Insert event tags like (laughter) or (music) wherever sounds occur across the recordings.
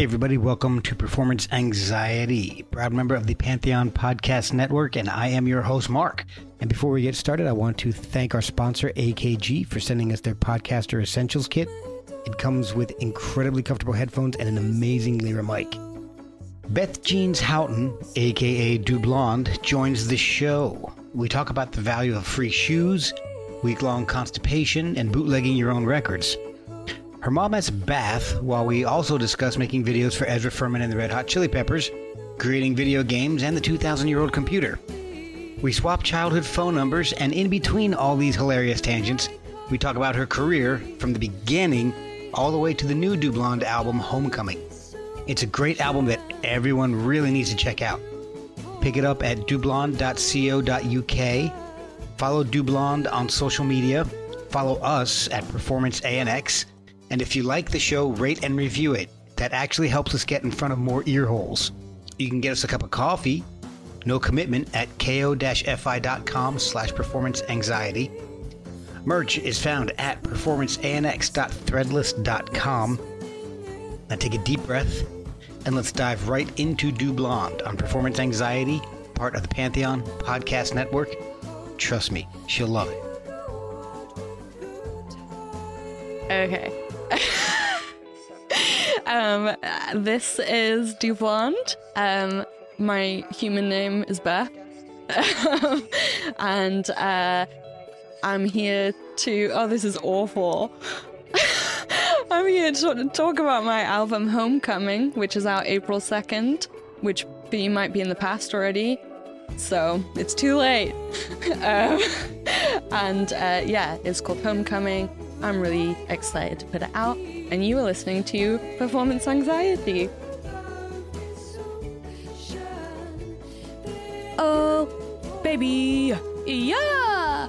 Hey, everybody, welcome to Performance Anxiety, proud member of the Pantheon Podcast Network, and I am your host, Mark. And before we get started, I want to thank our sponsor, AKG, for sending us their Podcaster Essentials Kit. It comes with incredibly comfortable headphones and an amazing Lyra mic. Beth Jeans Houghton, aka Du Blonde, joins the show. We talk about the value of free shoes, week long constipation, and bootlegging your own records. Her mom has bath, while we also discuss making videos for Ezra Furman and the Red Hot Chili Peppers, creating video games, and the 2,000 year old computer. We swap childhood phone numbers, and in between all these hilarious tangents, we talk about her career from the beginning all the way to the new Du Blonde album, Homecoming. It's a great album that everyone really needs to check out. Pick it up at dublonde.co.uk. Follow Du Blonde on social media. Follow us at Performance ANX. And if you like the show, rate and review it. That actually helps us get in front of more ear holes. You can get us a cup of coffee, no commitment, at ko-fi.com slash performance anxiety. Merch is found at performanceanx.threadless.com. Now take a deep breath and let's dive right into Du Blonde on Performance Anxiety, part of the Pantheon Podcast Network. Trust me, she'll love it. Okay. Um, this is Du Blonde. Um, my human name is Beth. (laughs) and uh, I'm here to. Oh, this is awful. (laughs) I'm here to talk about my album Homecoming, which is out April 2nd, which B might be in the past already. So it's too late. (laughs) um, and uh, yeah, it's called Homecoming. I'm really excited to put it out. And you are listening to Performance Anxiety. Oh, baby. Yeah.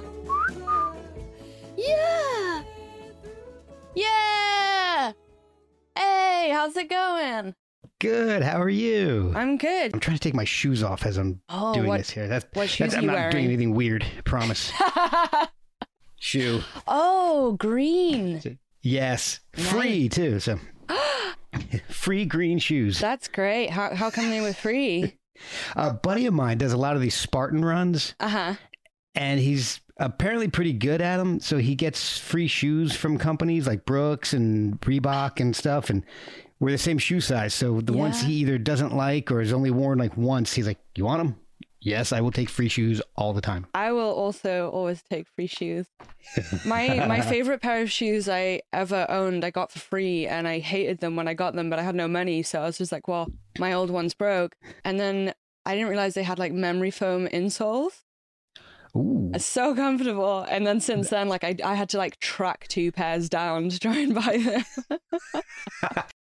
Yeah. Yeah. Hey, how's it going? Good. How are you? I'm good. I'm trying to take my shoes off as I'm Oh, doing what- this here. That's, what shoes that's, are I'm you not doing anything weird. I promise. (laughs) Shoe. oh, green. Yes. Free too. So (gasps) free green shoes. That's great. How how come they were free? (laughs) A buddy of mine does a lot of these Spartan runs, Uh huh. and he's apparently pretty good at them. So he gets free shoes from companies like Brooks and Reebok and stuff, and we're the same shoe size. So the ones he either doesn't like or has only worn like once, he's like, "You want them?" Yes, I will take free shoes all the time. I will also always take free shoes. My my (laughs) favorite pair of shoes I ever owned, I got for free, and I hated them when I got them, but I had no money, so I was just like, well, my old ones broke, and then I didn't realize they had like memory foam insoles. Ooh. So comfortable, and then since then, like I I had to like track two pairs down to try and buy them. (laughs) (laughs)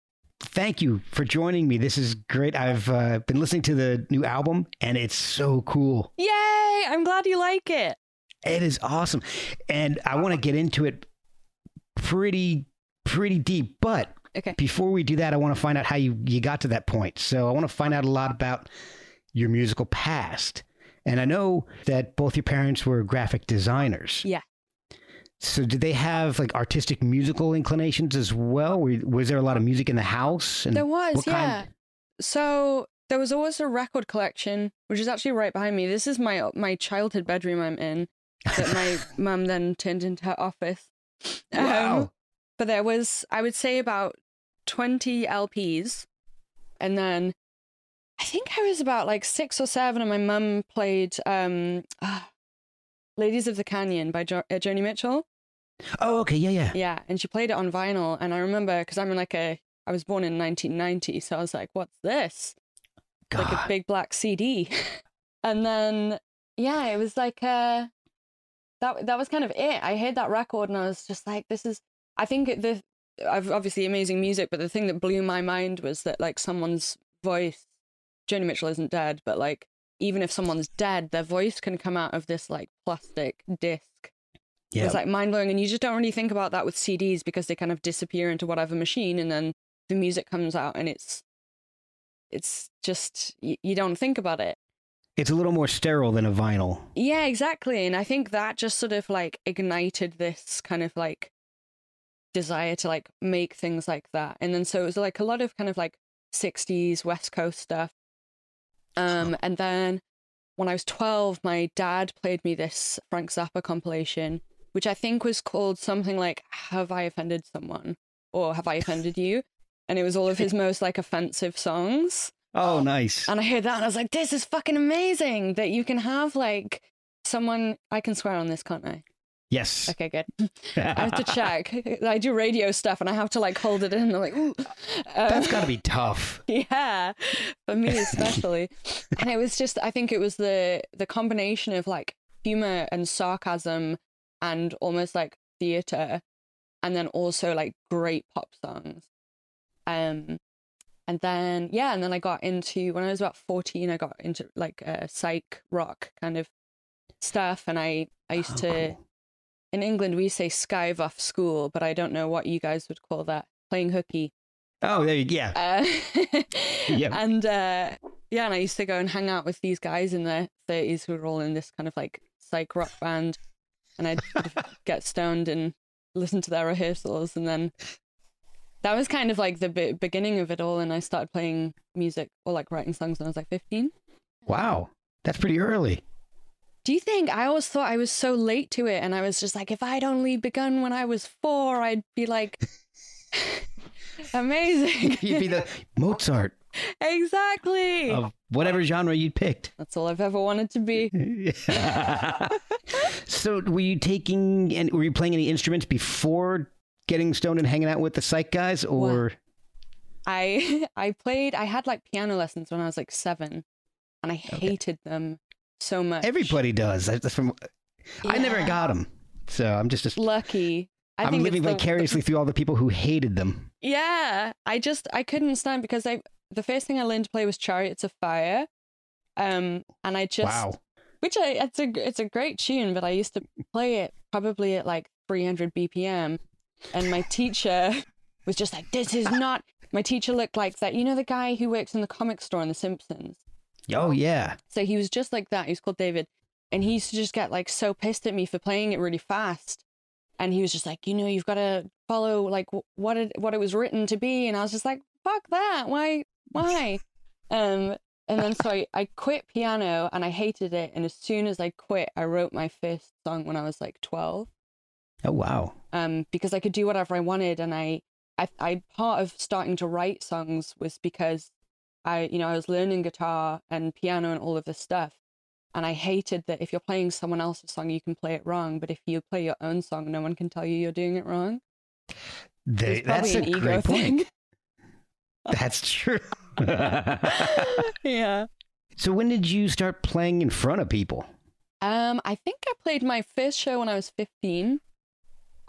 Thank you for joining me. This is great. I've uh, been listening to the new album, and it's so cool. Yay! I'm glad you like it. It is awesome. And I want to get into it pretty pretty deep, but Okay. before we do that, I want to find out how you you got to that point. So I want to find out a lot about your musical past. And I know that both your parents were graphic designers. Yeah. So did they have like artistic musical inclinations as well? Was there a lot of music in the house? And There was, yeah. kind- So there was always a record collection, which is actually right behind me. This is my my childhood bedroom I'm in that my (laughs) mum then turned into her office. Um, Wow. but there was, I would say, about twenty LPs, and then I think I was about like six or seven, and my mum played um, ah, "Ladies of the Canyon" by jo- uh, Joni Mitchell. Oh, okay. Yeah, yeah. Yeah, and she played it on vinyl, and I remember because I'm in like a, I was born in 1990, so I was like, "What's this?" Like a big black CD, (laughs) and then yeah, it was like uh, that. That was kind of it. I heard that record, and I was just like, "This is." I think the I've obviously amazing music, but the thing that blew my mind was that like someone's voice, Joni Mitchell isn't dead, but like even if someone's dead, their voice can come out of this like plastic disc. Yeah. It's like mind blowing, and you just don't really think about that with CDs because they kind of disappear into whatever machine, and then the music comes out, and it's it's just you, you don't think about it. It's a little more sterile than a vinyl. Yeah, exactly. And I think that just sort of like ignited this kind of like desire to like make things like that. And then so it was like a lot of kind of like 60s West Coast stuff. Um, and then when I was 12, my dad played me this Frank Zappa compilation, which I think was called something like Have I Offended Someone? or Have I Offended You? And it was all of his (laughs) most like offensive songs. Oh, nice. And I heard that and I was like, this is fucking amazing that you can have like someone. I can swear on this, can't I? Yes. Okay, good. (laughs) I have to check. (laughs) I do radio stuff and I have to like hold it in. I'm like, ooh. Um, That's got to be tough. (laughs) yeah, for me especially. and it was just, I think it was the the combination of like humor and sarcasm and almost like theater, and then also like great pop songs. Um, and then yeah, and then I got into when I was about fourteen, I got into like uh, psych rock kind of stuff, and I I used Oh, to. cool. In England, we say skive off school, but I don't know what you guys would call that. Playing hooky. Oh, there you yeah. Uh, (laughs) Yep. And uh, yeah, and I used to go and hang out with these guys in their 30s who were all in this kind of like psych rock band. And I'd (laughs) get stoned and listen to their rehearsals. And then that was kind of like the be- beginning of it all. And I started playing music or like writing songs when I was like 15. Wow. That's pretty early. Do you think I always thought I was so late to it? And I was just like, if I'd only begun when I was four, I'd be like, (laughs) amazing. (laughs) You'd be the Mozart exactly. of whatever genre you'd picked. That's all I've ever wanted to be. (laughs) so, were you taking and were you playing any instruments before getting stoned and hanging out with the psych guys, or I I played I had like piano lessons when I was like 7 and I hated them so much. everybody does? That's from I never got them, so I'm just, just lucky. I I'm think living it's the- vicariously through all the people who hated them. Yeah, I just I couldn't stand because I the first thing I learned to play was Chariots of Fire. Um and I just wow. which I it's a it's a great tune, but I used to play it probably at like 300 BPM, and my teacher was just like, "This is not." My teacher looked like that. You know the guy who works in the comic store in The Simpsons. Oh yeah. So he was just like that. He was called David, and he used to just get like so pissed at me for playing it really fast. And he was just like, you know, you've got to follow like what it what it was written to be. And I was just like, fuck that. Why? Why? (laughs) um. And then so I, I quit piano and I hated it. And as soon as I quit, I wrote my first song when I was like twelve. Oh wow. Um, because I could do whatever I wanted, and I, I, I part of starting to write songs was because I, you know, I was learning guitar and piano and all of this stuff, and I hated that if you're playing someone else's song, you can play it wrong, but if you play your own song, no one can tell you you're doing it wrong. They, probably that's a an ego great thing. point. That's true. (laughs) yeah. so when did you start playing in front of people? Um, I think I played my first show when I was 15,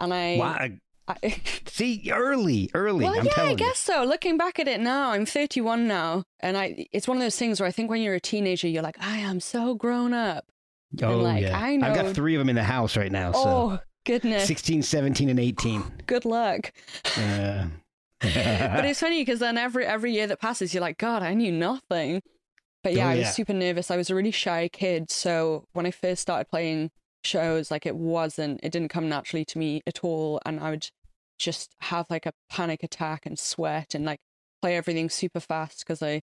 and I, Wow. I (laughs) See, early, early. Well, I'm yeah, I guess so. Looking back at it now, I'm 31 now, and I it's one of those things where I think when you're a teenager, you're like, I am so grown up. you. Oh like, yeah. I I've got three of them in the house right now. So Oh goodness, 16, 17, and 18. (gasps) good luck. Uh, (laughs) but (laughs) it's funny because then every every year that passes, you're like, God, I knew nothing. But yeah, Oh, I was super nervous. I was a really shy kid, so when I first started playing shows, like it wasn't, it didn't come naturally to me at all, and I would just have like a panic attack and sweat and like play everything super fast because I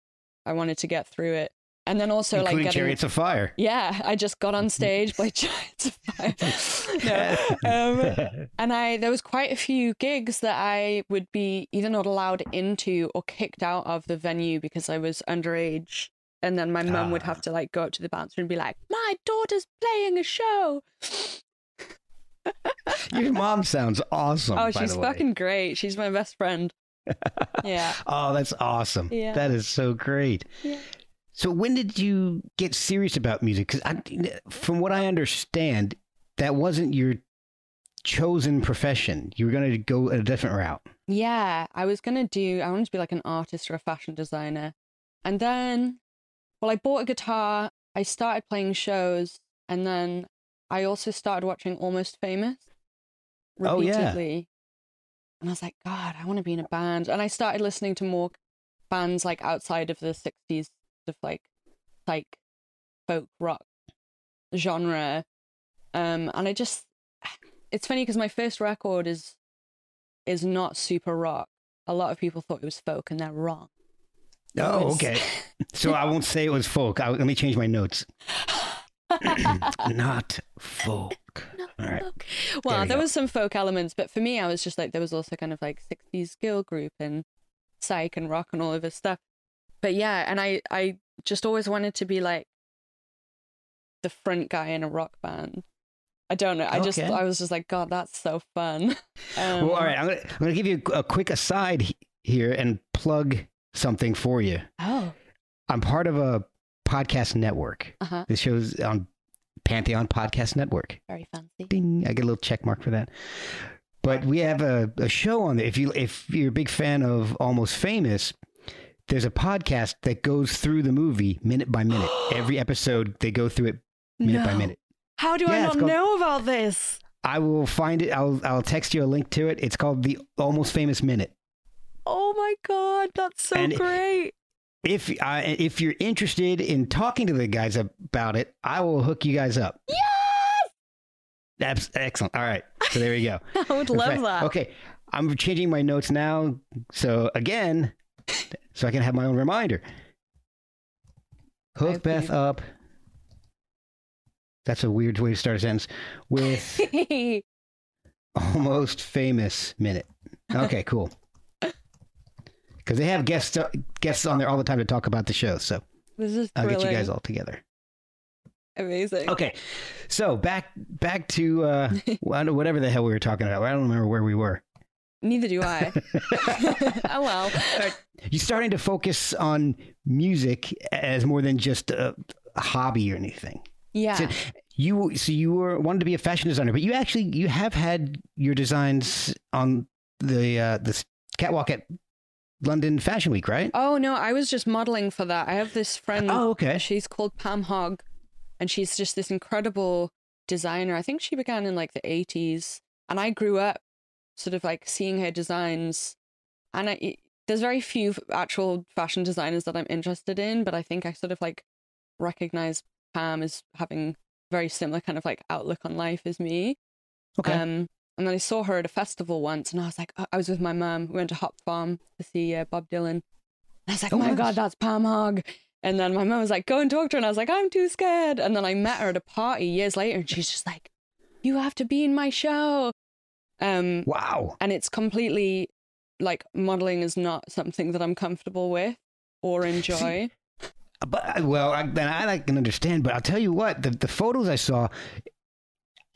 I wanted to get through it. And then also like including getting Chariots of Fire. yeah, I just got on (laughs) stage, played (laughs) Giants of Fire. (laughs) no, um, and I there was quite a few gigs that I would be either not allowed into or kicked out of the venue because I was underage. And then my mum would Ah. have to like go up to the bouncer and be like, "My daughter's playing a show." Your mom sounds awesome. oh, by she's the way. fucking great. She's my best friend. (laughs) yeah. Oh, that's awesome. Yeah. That is so great. Yeah. So when did you get serious about music? Because from what I understand, that wasn't your chosen profession. You were going to go a different route. Yeah, I was gonna do. I wanted to be like an artist or a fashion designer, and then, well, I bought a guitar. I started playing shows, and then I also started watching Almost Famous Oh, yeah. repeatedly. And I was like, God, I want to be in a band. And I started listening to more bands like outside of the '60s, of like like folk rock genre. Um, and I just, it's funny because my first record is is not super rock. A lot of people thought it was folk, and they're wrong. Oh, okay. (laughs) So I won't say it was folk. I, let me change my notes. (laughs) Not folk. (laughs) All right. well, we there was some folk elements, but for me, I was just like there was also kind of like '60s girl group and psych and rock and all of this stuff. But yeah, and I I just always wanted to be like the front guy in a rock band. I don't know. I just I was just like, God, that's so fun. (laughs) Um, Well, all right. I'm gonna, I'm gonna give you a, a quick aside here and plug something for you. Oh. I'm part of a podcast network. Uh huh. This show's on Pantheon Podcast Network. Very fancy. Ding! I get a little check mark for that. But we have a, a show on there. If you if you're a big fan of Almost Famous, there's a podcast that goes through the movie minute by minute. (gasps) Every episode they go through it minute by minute. How do Yeah, I not called- know about this? I will find it. I'll I'll text you a link to it. It's called the Almost Famous Minute. Oh my God, that's so And- great. If I if you're interested in talking to the guys about it, I will hook you guys up. Yes! That's excellent. All right. So there we go. (laughs) I would love that. Okay. I'm changing my notes now. So again, so I can have my own reminder. Hook hope Beth up. That's a weird way to start a sentence. With (laughs) almost famous minute. Okay, cool. Because they have guests guests on there all the time to talk about the show. So this is I'll get you guys all together. Amazing. Okay, so back back to uh, (laughs) whatever the hell we were talking about. I don't remember where we were. Neither do I. (laughs) (laughs) oh well. You're starting to focus on music as more than just a, a hobby or anything. Yeah. So you so you were wanted to be a fashion designer, but you actually you have had your designs on the uh, the catwalk at London Fashion Week, right? Oh no, I was just modeling for that. I have this friend. Oh, okay. She's called Pam Hogg, and she's just this incredible designer. I think she began in like the eighties, and I grew up sort of like seeing her designs. And I, there's very few actual fashion designers that I'm interested in, but I think I sort of like recognize Pam as having very similar kind of like outlook on life as me. Okay. Um, and then I saw her at a festival once, and I was like, I was with my mum. We went to Hop Farm to see uh, Bob Dylan. And I was like, Oh, my nice. god, that's Pam Hogg. And then my mum was like, go and talk to her. And I was like, I'm too scared. And then I met her at a party years later, and she's just like, you have to be in my show. Um, wow. and it's completely like modeling is not something that I'm comfortable with or enjoy. But well, I, then I, I can understand. But I'll tell you what, the the photos I saw,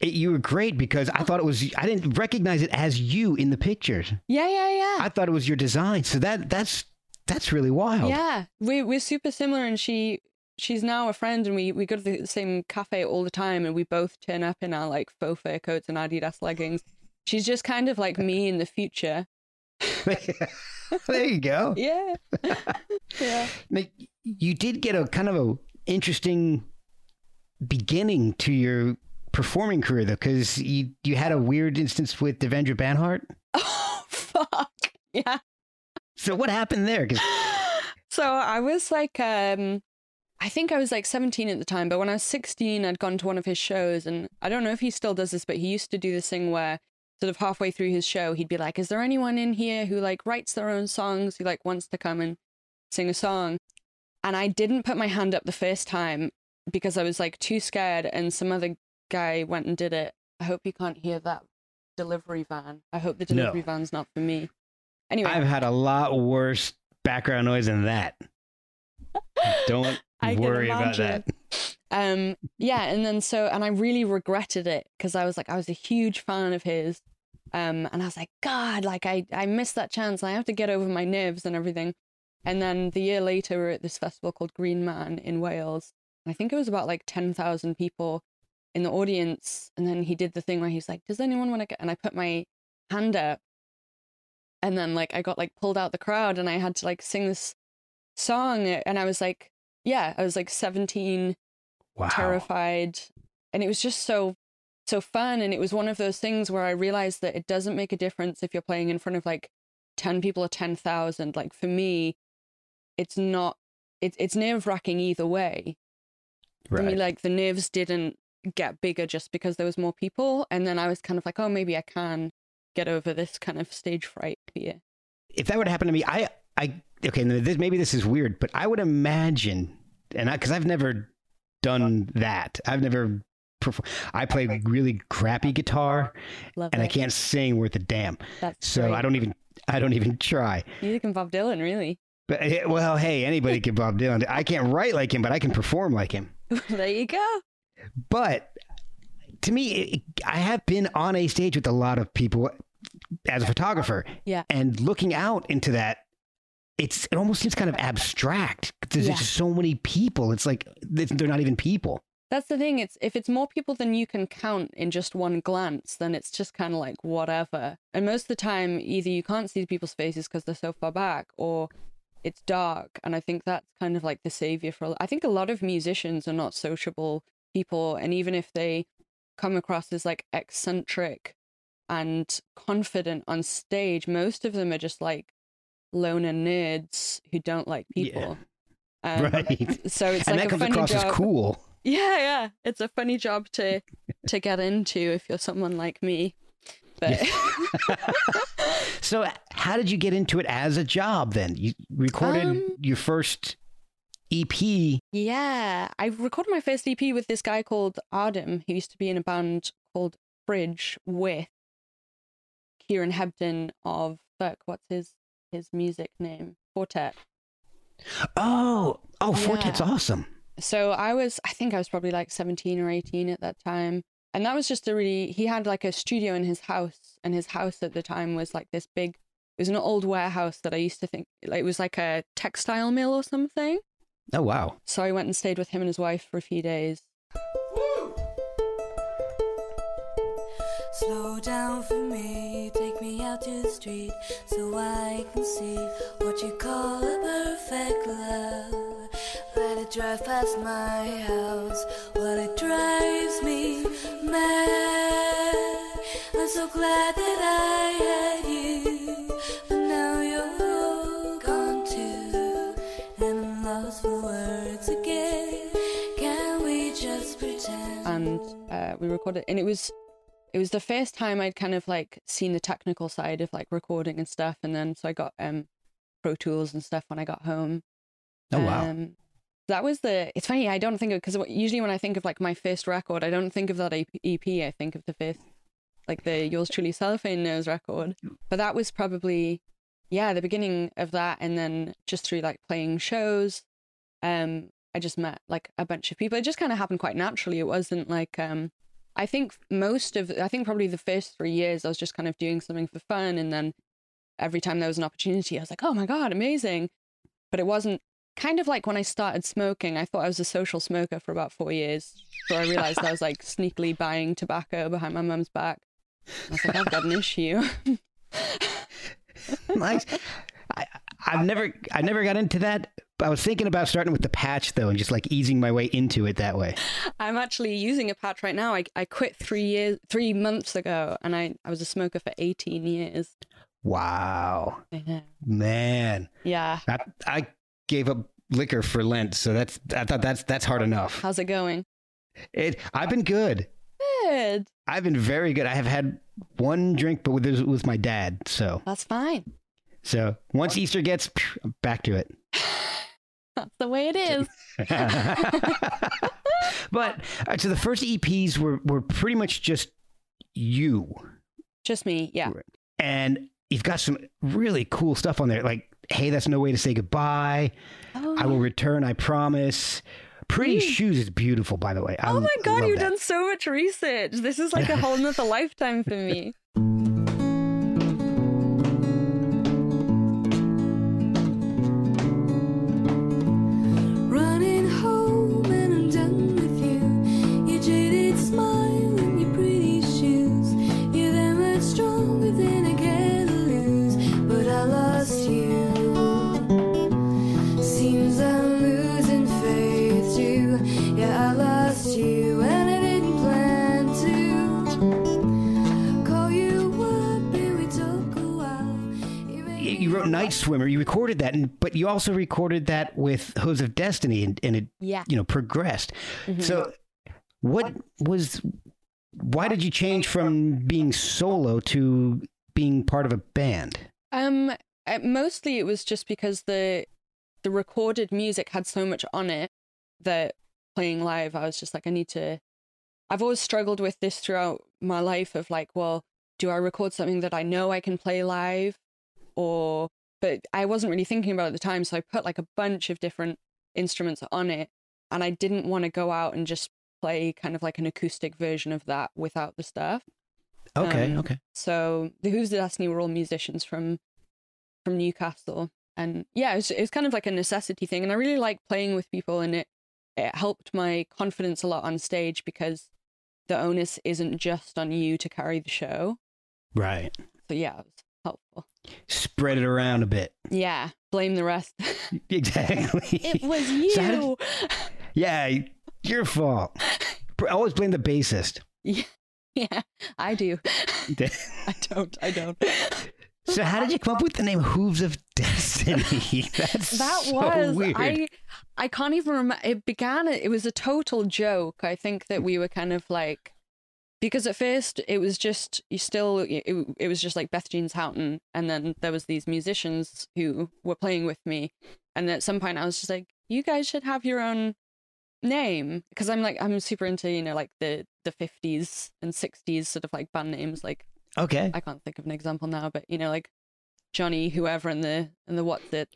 it, you were great because I thought it was. I didn't recognize it as you in the pictures. yeah, yeah, yeah. I thought it was your design. So that that's that's really wild. Yeah, we we're super similar, and she she's now a friend, and we we go to the same cafe all the time, and we both turn up in our like faux fur coats and Adidas leggings. She's just kind of like me in the future. (laughs) there you go. (laughs) Yeah, (laughs) yeah. Now, You did get a kind of a interesting beginning to your performing career, though, because you you had a weird instance with Devendra Banhart. (laughs) Oh fuck, yeah. So what happened there? 'Cause- so I was like, um, I think I was like 17 at the time, but when I was 16, I'd gone to one of his shows, and I don't know if he still does this, but he used to do this thing where sort of halfway through his show, he'd be like, "Is there anyone in here who like writes their own songs, who like wants to come and sing a song?" And I didn't put my hand up the first time because I was like too scared, and some other guy went and did it. I hope you can't hear that delivery van. I hope the No. delivery van's not for me. Anyway, I've had a lot worse background noise than that. Don't (laughs) worry about that. um yeah and then so and i really regretted it because i was like i was a huge fan of his um and i was like god like i i missed that chance i have to get over my nerves and everything and then the year later we we're at this festival called green man in wales i think it was about like 10,000 people in the audience, and then he did the thing where he's like, "Does anyone want to get?" And I put my hand up, and then like I got like pulled out the crowd, and I had to like sing this song, and I was like, yeah, I was like 17, Wow. terrified, and it was just so so fun, and it was one of those things where I realized that it doesn't make a difference if you're playing in front of like ten people or ten thousand. Like for me, it's not. It's it's nerve wracking either way. For me, Right. like the nerves didn't get bigger just because there was more people, and then I was kind of like, oh, maybe I can get over this kind of stage fright fear. if that would happen to me, I, I, okay, this, maybe this is weird, but I would imagine, and I, because I've never done that, I've never. Perform- I play really crappy guitar, Love and I can't sing worth a damn. That's So great. I don't even, I don't even try. Neither can Bob Dylan, really. But eh, well, hey, anybody can Bob Dylan. I can't write like him, but I can perform like him. (laughs) there you go. But to me, it, I have been on a stage with a lot of people as a photographer. Yeah. And looking out into that, it's it almost seems kind of abstract. There's Yeah. just so many people. It's like they- they're not even people. That's the thing. It's if it's more people than you can count in just one glance, then it's just kind of like whatever. And most of the time, either you can't see people's faces because they're so far back, or it's dark. And I think that's kind of like the savior for. I think a lot of musicians are not sociable people, and even if they come across as like eccentric and confident on stage, most of them are just like loner nerds who don't like Yeah. people. (laughs) Um, right. So it's and like that a comes funny across job. as cool. Yeah, yeah. It's a funny job to (laughs) to get into if you're someone like me. But (laughs) So how did you get into it as a job then? You recorded Um, your first EP. yeah, I recorded my first EP with this guy called Adem, who used to be in a band called Fridge with Kieran Hebden of fuck, what's his his music name? Four Tet. Oh, oh, Four Tet's Yeah. awesome. So I was, I think I was probably like 17 or 18 at that time. And that was just a really, he had like a studio in his house. And his house at the time was like this big, it was an old warehouse that I used to think, like, it was like a textile mill or something. Oh wow. So I went and stayed with him and his wife for a few days. Slow down for me, take me out to the street so I can see what you call a perfect love. Let it drive past my house, well, it drives me mad. I'm so glad that I we recorded, and it was, it was the first time I'd kind of like seen the technical side of like recording and stuff. And then so I got um Pro Tools and stuff when I got home. Oh wow. Um, that was the. It's funny. I don't think of because usually when I think of like my first record, I don't think of that EP. I think of the first, like the yours truly cellophane nose record. But that was probably, yeah, the beginning of that, and then just through like playing shows, um, I just met like a bunch of people. It just kind of happened quite naturally. It wasn't like um. I think most of, I think probably the first three years, I was just kind of doing something for fun, and then every time there was an opportunity, I was like, oh my god, amazing. But it wasn't kind of like when I started smoking, I thought I was a social smoker for about four years. So I realized I was like (laughs) sneakily buying tobacco behind my mum's back. I was like, I've got an issue. (laughs) nice. I, I've never, I never got into that. I was thinking about starting with the patch though, and just like easing my way into it that way. I'm actually using a patch right now. I, I quit three years, three months ago, and I, I was a smoker for 18 years. Wow, man, Yeah. I, I gave up liquor for Lent, so that's, I thought that's that's hard enough. How's it going? It, I've been good. Good. I've been very good. I have had one drink, but with with my dad. So That's fine. So once Easter gets, phew, back to it. (laughs) That's the way it is. (laughs) but uh, so the first EPs were were pretty much just you, Just me. Yeah. and you've got some really cool stuff on there. Like, hey, that's no way to say goodbye. Oh, I will return. I promise. Pretty Mm. shoes is beautiful, by the way. I oh my god, you've that. done so much research. This is like a whole (laughs) nother lifetime for me. Night Swimmer. You recorded that, and, but you also recorded that with Hooves of Destiny, and, and it Yeah. you know progressed. Mhm. So, what was? Why did you change from being solo to being part of a band? Um, uh, mostly it was just because the the recorded music had so much on it that playing live, I was just like, I need to. I've always struggled with this throughout my life of like, well, do I record something that I know I can play live, or but I wasn't really thinking about it at the time, so I put like a bunch of different instruments on it, and I didn't want to go out and just play kind of like an acoustic version of that without the stuff. Okay, Um, okay. So the Hooves of Destiny were all musicians from from Newcastle, and yeah, it was, it was kind of like a necessity thing. And I really like playing with people, and it it helped my confidence a lot on stage because the onus isn't just on you to carry the show. Right. So yeah, it was helpful. Spread it around a bit. Yeah, blame the rest. (laughs) Exactly. it was (laughs) So did- you. (laughs) yeah, your fault. Always blame the bassist. yeah, I do. I don't. I don't. So how did you come up with the name Hooves of Destiny? That's that so was weird. I I can't even remember it began it was a total joke. I think that we were kind of like because at first it was just you still it, it was just like Beth Jeans Houghton and then there was these musicians who were playing with me and at some point I was just like you guys should have your own name because I'm like I'm super into you know like the the 50s and 60s sort of like band names like Okay. I can't think of an example now but you know like Johnny whoever and the and the what's it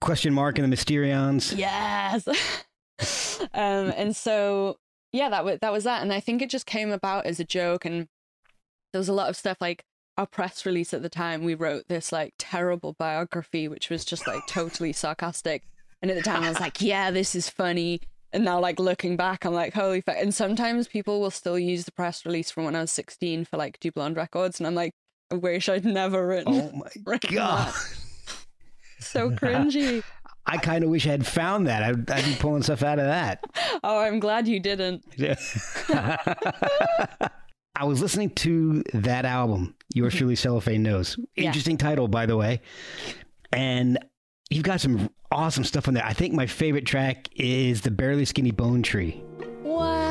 Question mark and the Mysterians. Yes. (laughs) um, and so yeah, that was that was that, and I think it just came about as a joke, and there was a lot of stuff like our press release at the time. We wrote this like terrible biography, which was just like totally sarcastic, and at the time I was (laughs) like, yeah, this is funny. And now, like looking back, I'm like, holy fuck! And sometimes people will still use the press release from when I was 16 for like Du Blonde records, and I'm like, I wish I'd never written. Oh my (laughs) god. that. So cringy. I kind of wish I had found that. I'd, I'd be pulling stuff out of that. (laughs) Oh, I'm glad you didn't. (laughs) I was listening to that album, Yours mm-hmm. Truly Cellophane Nose. Yeah. Interesting title, by the way. And you've got some awesome stuff on there. I think my favorite track is the Barely Skinny Bone Tree. Wow.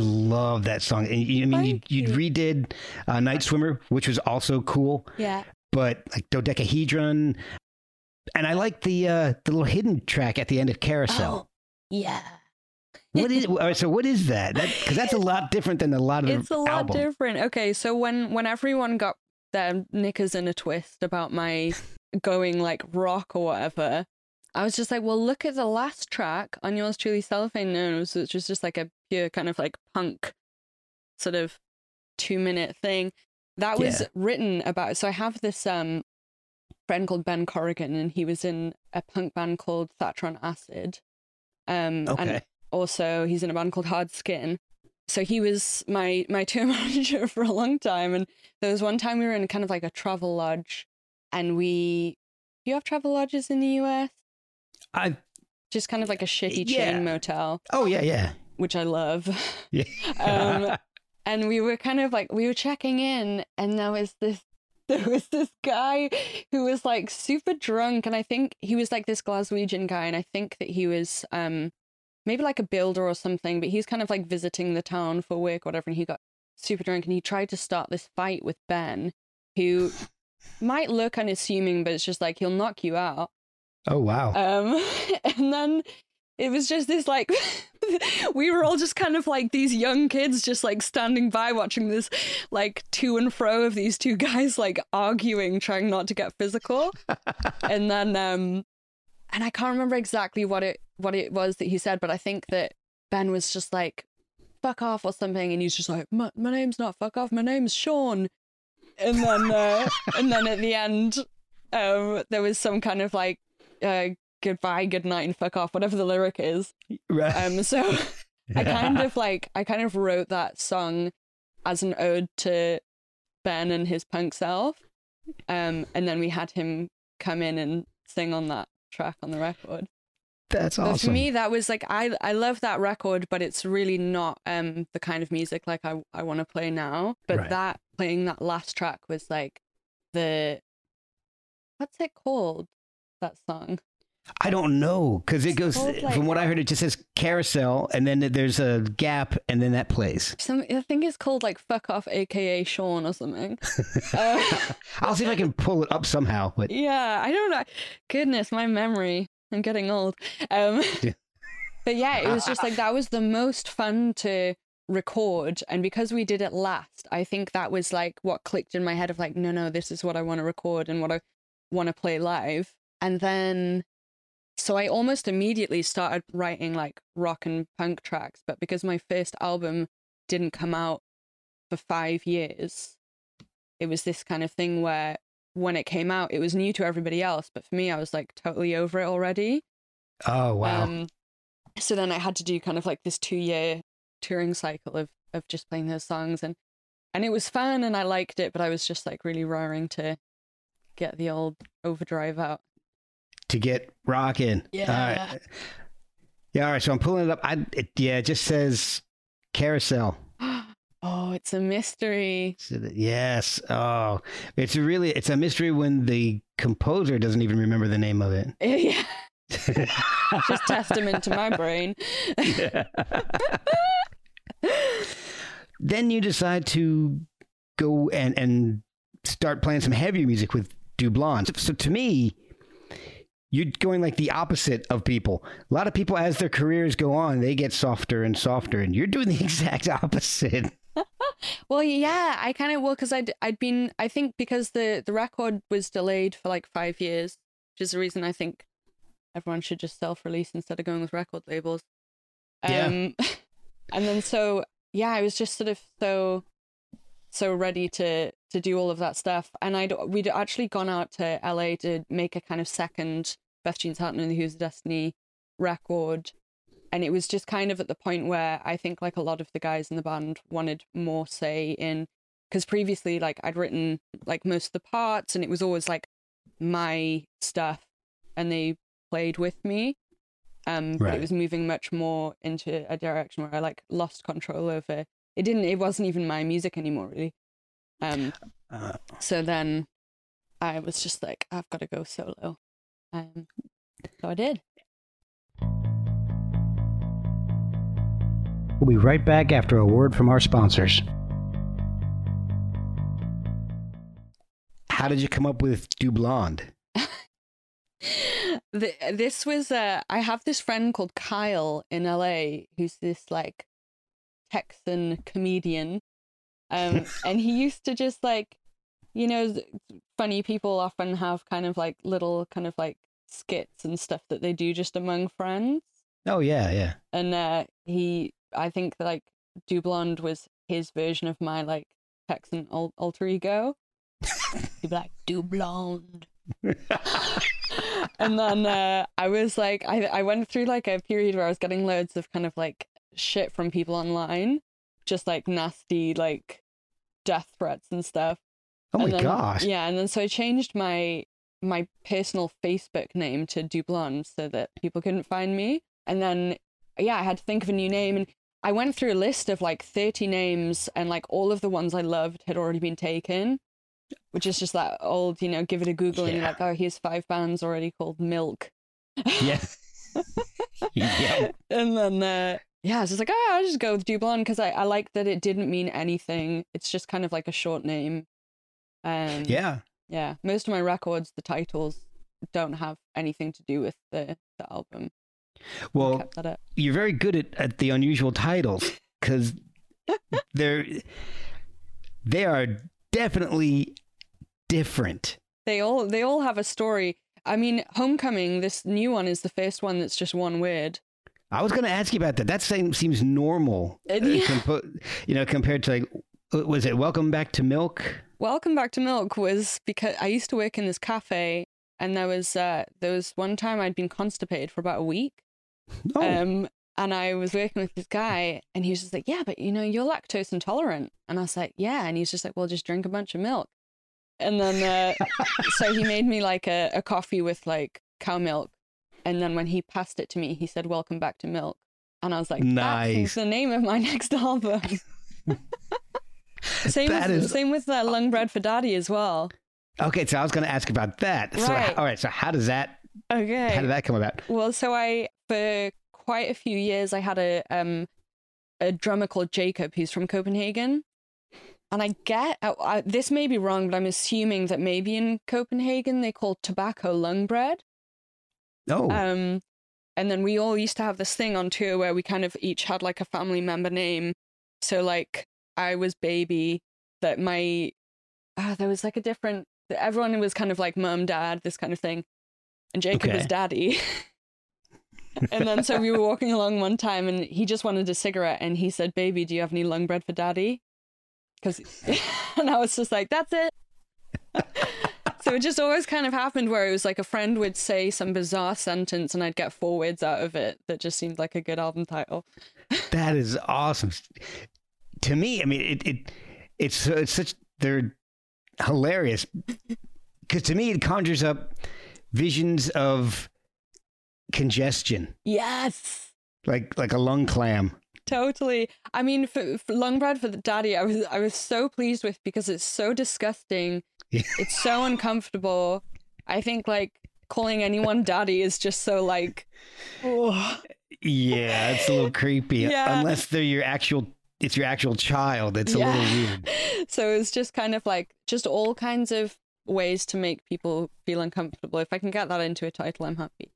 Love that song. And you, I mean, you, you redid uh, Night Swimmer, which was also cool. Yeah. But like Dodecahedron, and I like the uh, the little hidden track at the end of Carousel. Oh, yeah. What is all right, so? What is that? Because that's a (laughs) lot different than a lot of It's a lot album. different. Okay, so when when everyone got their knickers in a twist about my going like rock or whatever, I was just like, well, look at the last track on yours truly, Cellophane Nose, which was just like a pure kind of like punk sort of two minute thing. That was Yeah. written about. So I have this um friend called Ben Corrigan, and he was in a punk band called Thatcher on Acid. Um, Okay. and also he's in a band called Hard Skin. So he was my my (laughs) tour manager for a long time, and there was one time we were in kind of like a travel lodge, and we. Do you have travel lodges in the US? I Just kind of like a shitty Yeah. chain motel, oh yeah yeah which I love. yeah. (laughs) Um, and we were kind of like we were checking in and there was this (laughs) there was this guy who was like super drunk and i think he was like this glaswegian guy and i think that he was um maybe like a builder or something but he's kind of like visiting the town for work or whatever and he got super drunk and he tried to start this fight with ben who (laughs) might look unassuming but it's just like he'll knock you out oh wow. um, (laughs) and then it was just this like (laughs) we were all just kind of like these young kids just like standing by watching this like to and fro of these two (laughs) guys like arguing trying not to get physical and then um and i can't remember exactly what it what it was that he said but i think that ben was just like fuck off or something and he's just like my, my name's not fuck off my name's sean and then uh, and then at the end, um, there was some kind of like uh, goodbye, good night, and fuck off, whatever the lyric is. Right. Um, so (laughs) I kind of like I kind of wrote that song as an ode to Ben and his punk self. Um, and then we had him come in and sing on that track on the record. That's But awesome. for me, that was like I I love that record, but it's really not um the kind of music like I I want to play now. But Right. that playing that last track was like the what's it called? That song. I don't know because it goes from what I heard. It just says carousel, and then there's a gap, and then that plays. Some I think it's called like "fuck off," aka Sean or something. (laughs) uh, I'll see if I can pull it up somehow. But yeah, I don't know. Goodness, my memory. I'm getting old. Um, (laughs) Yeah. but yeah, it was just like that was the most fun to record, and because we did it last, I think that was like what clicked in my head of like, no, no, this is what I want to record and what I want to play live, and then. So I almost immediately started writing like rock and punk tracks, but because my first album didn't come out for five years, it was this kind of thing where when it came out, it was new to everybody else, but for me, I was like totally over it already. oh wow, Um, so then I had to do kind of like this two year touring cycle of of just playing those songs, and and it was fun, and I liked it, but I was just like really raring to get the old overdrive out. To get rocking. Yeah. All right. Yeah. All right. So I'm pulling it up. I it, yeah. It just says carousel. (gasps) oh, it's a mystery. So Yes. Oh, it's really it's a mystery when the composer doesn't even remember the name of it. (laughs) yeah, (laughs) just testament to my brain. (laughs) then you decide to go and and start playing some heavier music with Du Blonde. So to me, you're going like the opposite of people. A lot of people, as their careers go on, they get softer and softer, and you're doing the (laughs) exact opposite. (laughs) Well, yeah, I kind of well because I'd I'd been I think because the the record was delayed for like five years, which is the reason I think everyone should just self release instead of going with record labels. Yeah. Um, (laughs) and then so yeah, I was just sort of so so ready to to do all of that stuff, and I'd we'd actually gone out to LA to make a kind of second Beth Jeans Houghton and the Hooves Destiny record and it was just kind of at the point where I think like a lot of the guys in the band wanted more say in because previously like I'd written like most of the parts and it was always like my stuff and they played with me um but it was moving much more into a direction where I like lost control over it didn't it wasn't even my music anymore really um Uh, so then I was just like I've got to go solo um so I did we'll be right back after a word from our sponsors. How did you come up with Du Blonde? (laughs) the, this was uh I have this friend called Kyle in LA who's this like Texan comedian. Um (laughs) and he used to just like you know funny people often have kind of like little kind of like skits and stuff that they do just among friends Oh yeah, yeah. and uh he I think like Du Blonde was his version of my like Texan alter ego. He'd be (laughs) like Du Blonde. (laughs) and then uh, I was like, I I went through like a period where I was getting loads of kind of like shit from people online, just like nasty like death threats and stuff. Oh my then- gosh. Yeah, and then so I changed my my personal Facebook name to Du Blonde so that people couldn't find me. And then yeah, I had to think of a new name and I went through a list of like 30 names and like all of the ones I loved had already been taken. Which is just that old, you know, give it a Google and you're like, oh, here's five bands already called Milk. Yeah. (laughs) (laughs) yeah. And then, uh, yeah, I was just like, oh, I'll just go with Du Blonde because I, I like that it didn't mean anything. It's just kind of like a short name. Um, Yeah. yeah, most of my records, the titles don't have anything to do with the, the album. Well, kept that up. you're very good at, at the unusual titles because (laughs) they're they are definitely different. They all they all have a story. I mean, Homecoming, this new one is the first one that's just one word. I was going to ask you about that. That same seems normal, Uh, uh, yeah. compo- you know, compared to like, was it Welcome Back to Milk? Welcome Back to Milk was because I used to work in this cafe, and there was uh, there was one time I'd been constipated for about a week. Oh, Um, and I was working with this guy, and he was just like, "Yeah, but you know, you're lactose intolerant." And I was like, "Yeah," and he's just like, "Well, just drink a bunch of milk." And then, uh, (laughs) so he made me like a, a coffee with like cow milk, and then when he passed it to me, he said, "Welcome back to milk," and I was like, Nice. "That's the name of my (laughs) next album." (laughs) same with, is- same with uh, Lung Bread for Daddy as well. okay. So I was going to ask about that. So, Right. all right. So how does that? Okay. How did that come about? Well, so I for quite a few years I had a um a drummer called Jacob who's from Copenhagen. And I get I, I, this may be wrong, but I'm assuming that maybe in Copenhagen they call tobacco lung bread. Oh, Um, and then we all used to have this thing on tour where we kind of each had like a family member name. So like I was baby, that my ah, there was like a different. Everyone was kind of like mum, dad, this kind of thing, and Jacob was daddy. (laughs) and then so we were walking along one time, and he just wanted a cigarette, and he said, "Baby, do you have any lung bread for daddy?" Because, (laughs) and I was just like, "That's it." So it just always kind of happened where it was like a friend would say some bizarre sentence and I'd get four words out of it that just seemed like a good album title. (laughs) that is awesome. To me, I mean, it, it it's it's such they're hilarious because to me it conjures up visions of congestion, Yes. like like a lung clam. Totally. I mean, for, for lung bread for the daddy, I was I was so pleased with because it's so disgusting. Yeah. It's so uncomfortable. I think like calling anyone daddy is just so like, oh, Yeah, it's a little creepy. (laughs) Yeah. Unless they're your actual, it's your actual child. It's a Yeah. little weird. (laughs) so it's just kind of like just all kinds of ways to make people feel uncomfortable. If I can get that into a title, I'm happy.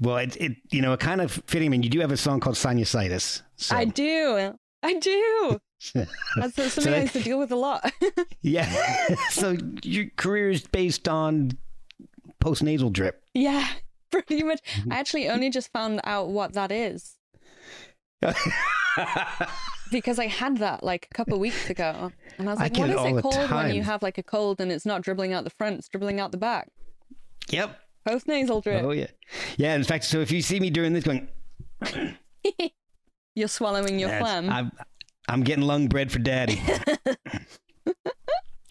Well, it, it you know, it kind of fitting. I mean, you do have a song called Sinusitis. So, I do. I do. (laughs) That's something I that- used to deal with a lot. (laughs) yeah. (laughs) so your career is based on postnasal drip. yeah, pretty much. Mm-hmm. I actually only just found out what that is because I had that like a couple of weeks ago, and I was like, get "What is it called when you have like a cold and it's not dribbling out the front, it's dribbling out the back?" yep. Post nasal drip. Oh yeah. Yeah. In fact, so if you see me doing this, going, (laughs) You're swallowing your "That's- phlegm. I'm, I'm getting lung bread for daddy. (laughs)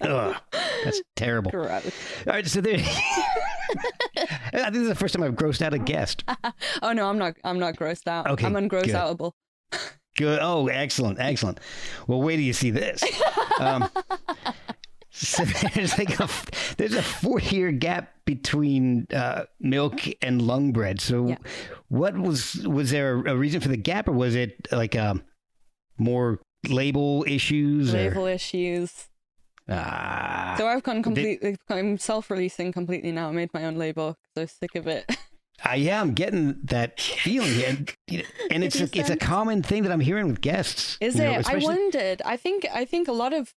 Ugh, that's terrible. Gross. All right, so there. (laughs) I think this is the first time I've grossed out a guest. Oh no, I'm not. I'm not grossed out. Okay, I'm good. ungross outable. Good. Oh, excellent, excellent. Well, wait till you see this. Um, so there's like a there's a four year gap between uh, milk and lung bread. So, Yeah. what was was there a reason for the gap, or was it like um, more label issues? or- Label issues. Ah, So I've gone completely. I'm self-releasing completely now. I made my own label because I was sick of it. (laughs) uh, yeah, I'm getting that feeling, here. and, and it's a, it's a common thing that I'm hearing with guests. Is you know, it? I wondered. I think. I think a lot of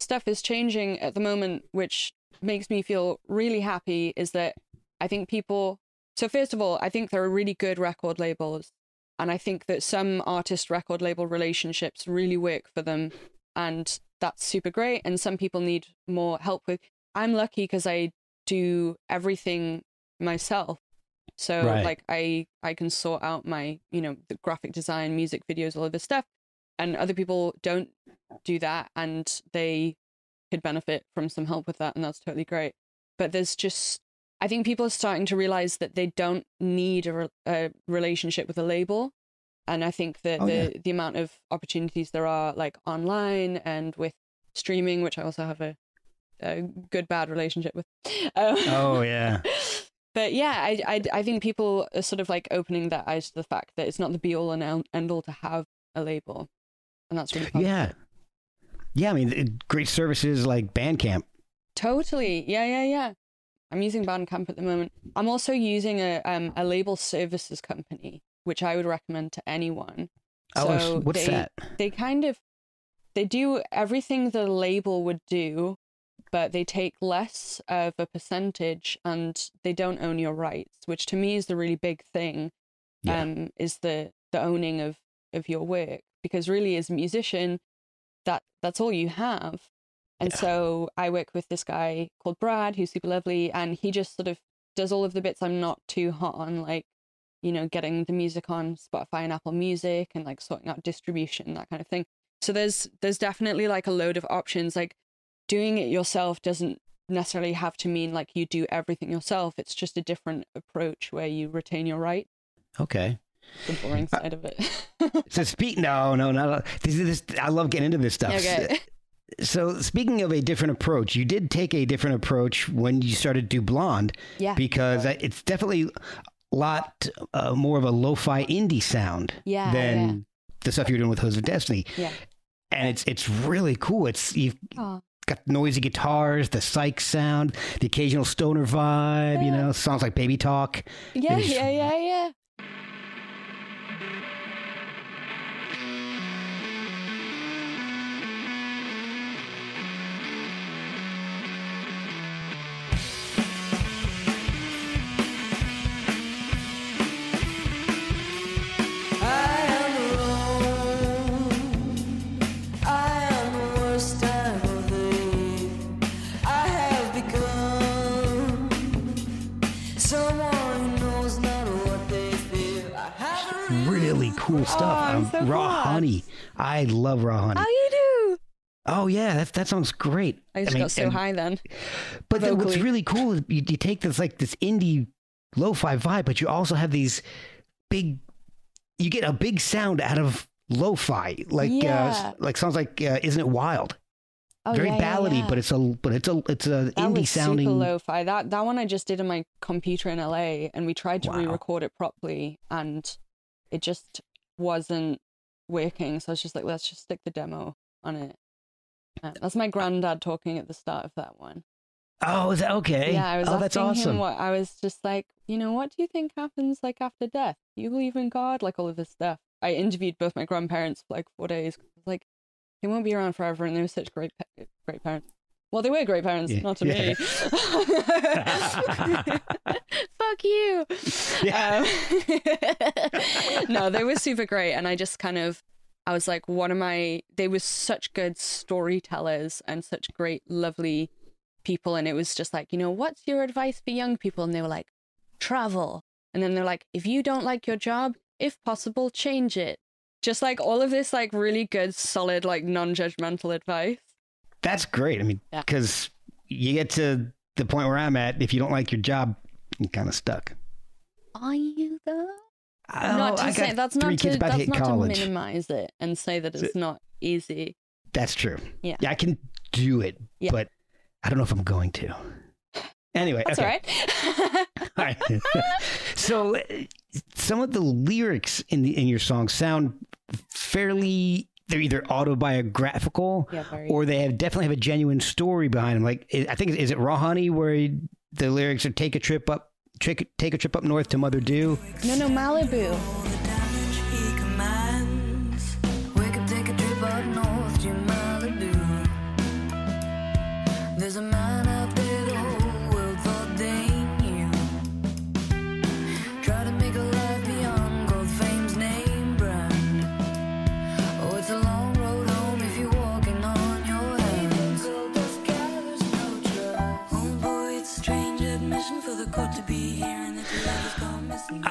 stuff is changing at the moment, which makes me feel really happy. Is that I think people. So first of all, I think there are really good record labels, and I think that some artist record label relationships really work for them, and that's super great. And some people need more help with. I'm lucky because I do everything myself. So Right. like I I can sort out my, you know, the graphic design, music videos, all of this stuff. And other people don't do that and they could benefit from some help with that and that's totally great. But there's just I think people are starting to realize that they don't need a, re- a relationship with a label. And I think that Oh, the yeah. the amount of opportunities there are like online and with streaming, which I also have a, a good bad relationship with. Um, Oh yeah. (laughs) but yeah, I, I I think people are sort of like opening their eyes to the fact that it's not the be all and end all to have a label, and that's really fun. Yeah. Yeah, I mean, it- great services like Bandcamp. Totally. Yeah, yeah, yeah. I'm using Bandcamp at the moment. I'm also using a um a label services company, which I would recommend to anyone. Oh, So what's they- that? They kind of they do everything the label would do, but they take less of a percentage and they don't own your rights, which to me is the really big thing. Yeah. Um, is the the owning of of your work because really as a musician, that that's all you have. And Yeah. so I work with this guy called Brad, who's super lovely, and he just sort of does all of the bits I'm not too hot on, like, you know, getting the music on Spotify and Apple Music and like sorting out distribution, that kind of thing. So there's there's definitely like a load of options. Like doing it yourself doesn't necessarily have to mean like you do everything yourself. It's just a different approach where you retain your right. Okay. The boring Uh, side of it. (laughs) So speak. No, no, no. This, this, I love getting into this stuff. okay. So speaking of a different approach, you did take a different approach when you started to Du Blonde Yeah. because I- it's definitely a lot uh, more of a lo-fi indie sound Yeah, than yeah. the stuff you're doing with Hooves of Destiny. Yeah. And it's it's really cool. It's you've Aw. got noisy guitars, the psych sound, the occasional stoner vibe. You know, songs like Baby Talk. Yeah, yeah, yeah, yeah. Cool stuff. Um, I'm so Raw glad. Honey. I love Raw Honey. How you do? Oh yeah, that that sounds great. I just mean, got so and- high then. But then what's really cool is you, you take this like this indie lo-fi vibe, but you also have these big. You get a big sound out of lo-fi, like Yeah. uh, like sounds like uh, "Isn't It Wild?" Oh, Very yeah, ballady, yeah. but it's a but it's a it's a that indie was sounding. super lo-fi. That that one I just did on my computer in LA, and we tried to Wow. re-record it properly, and it just wasn't working. So I was just like, let's just stick the demo on it. Uh, that's my granddad talking at the start of that one. Oh, is that okay? Yeah, I was oh, asking that's him awesome. what I was just like, you know, what do you think happens like after death? Do you believe in God? Like all of this stuff. I interviewed both my grandparents for like four days. I was like, they won't be around forever, and they were such great, pa- great parents. Well, they were great parents, Yeah, not to yeah. me. (laughs) (laughs) (laughs) Fuck you. (laughs) Yeah. Um, (laughs) no, they were super great, and I just kind of, I was like, what am I? They were such good storytellers and such great, lovely people, and it was just like, you know, what's your advice for young people? And they were like, travel, and then they're like, if you don't like your job, if possible, change it. Just like all of this, like really good, solid, like non-judgmental advice. That's great. I mean, Yeah. because you get to the point where I'm at, if you don't like your job, you're kind of stuck. Are you though? Oh, not to I say that's not to that's not college. to minimize it and say that it's not easy. That's true. Yeah. I can do it, Yeah. but I don't know if I'm going to. Anyway, That's okay. all right. (laughs) All right. (laughs) so, uh, some of the lyrics in the in your song sound fairly. They're either autobiographical, Yeah, or they have definitely have a genuine story behind them. Like I think is it Raw Honey where the lyrics are "Take a trip up, take, take a trip up north to Mother Dew." no, no, Malibu. all the damage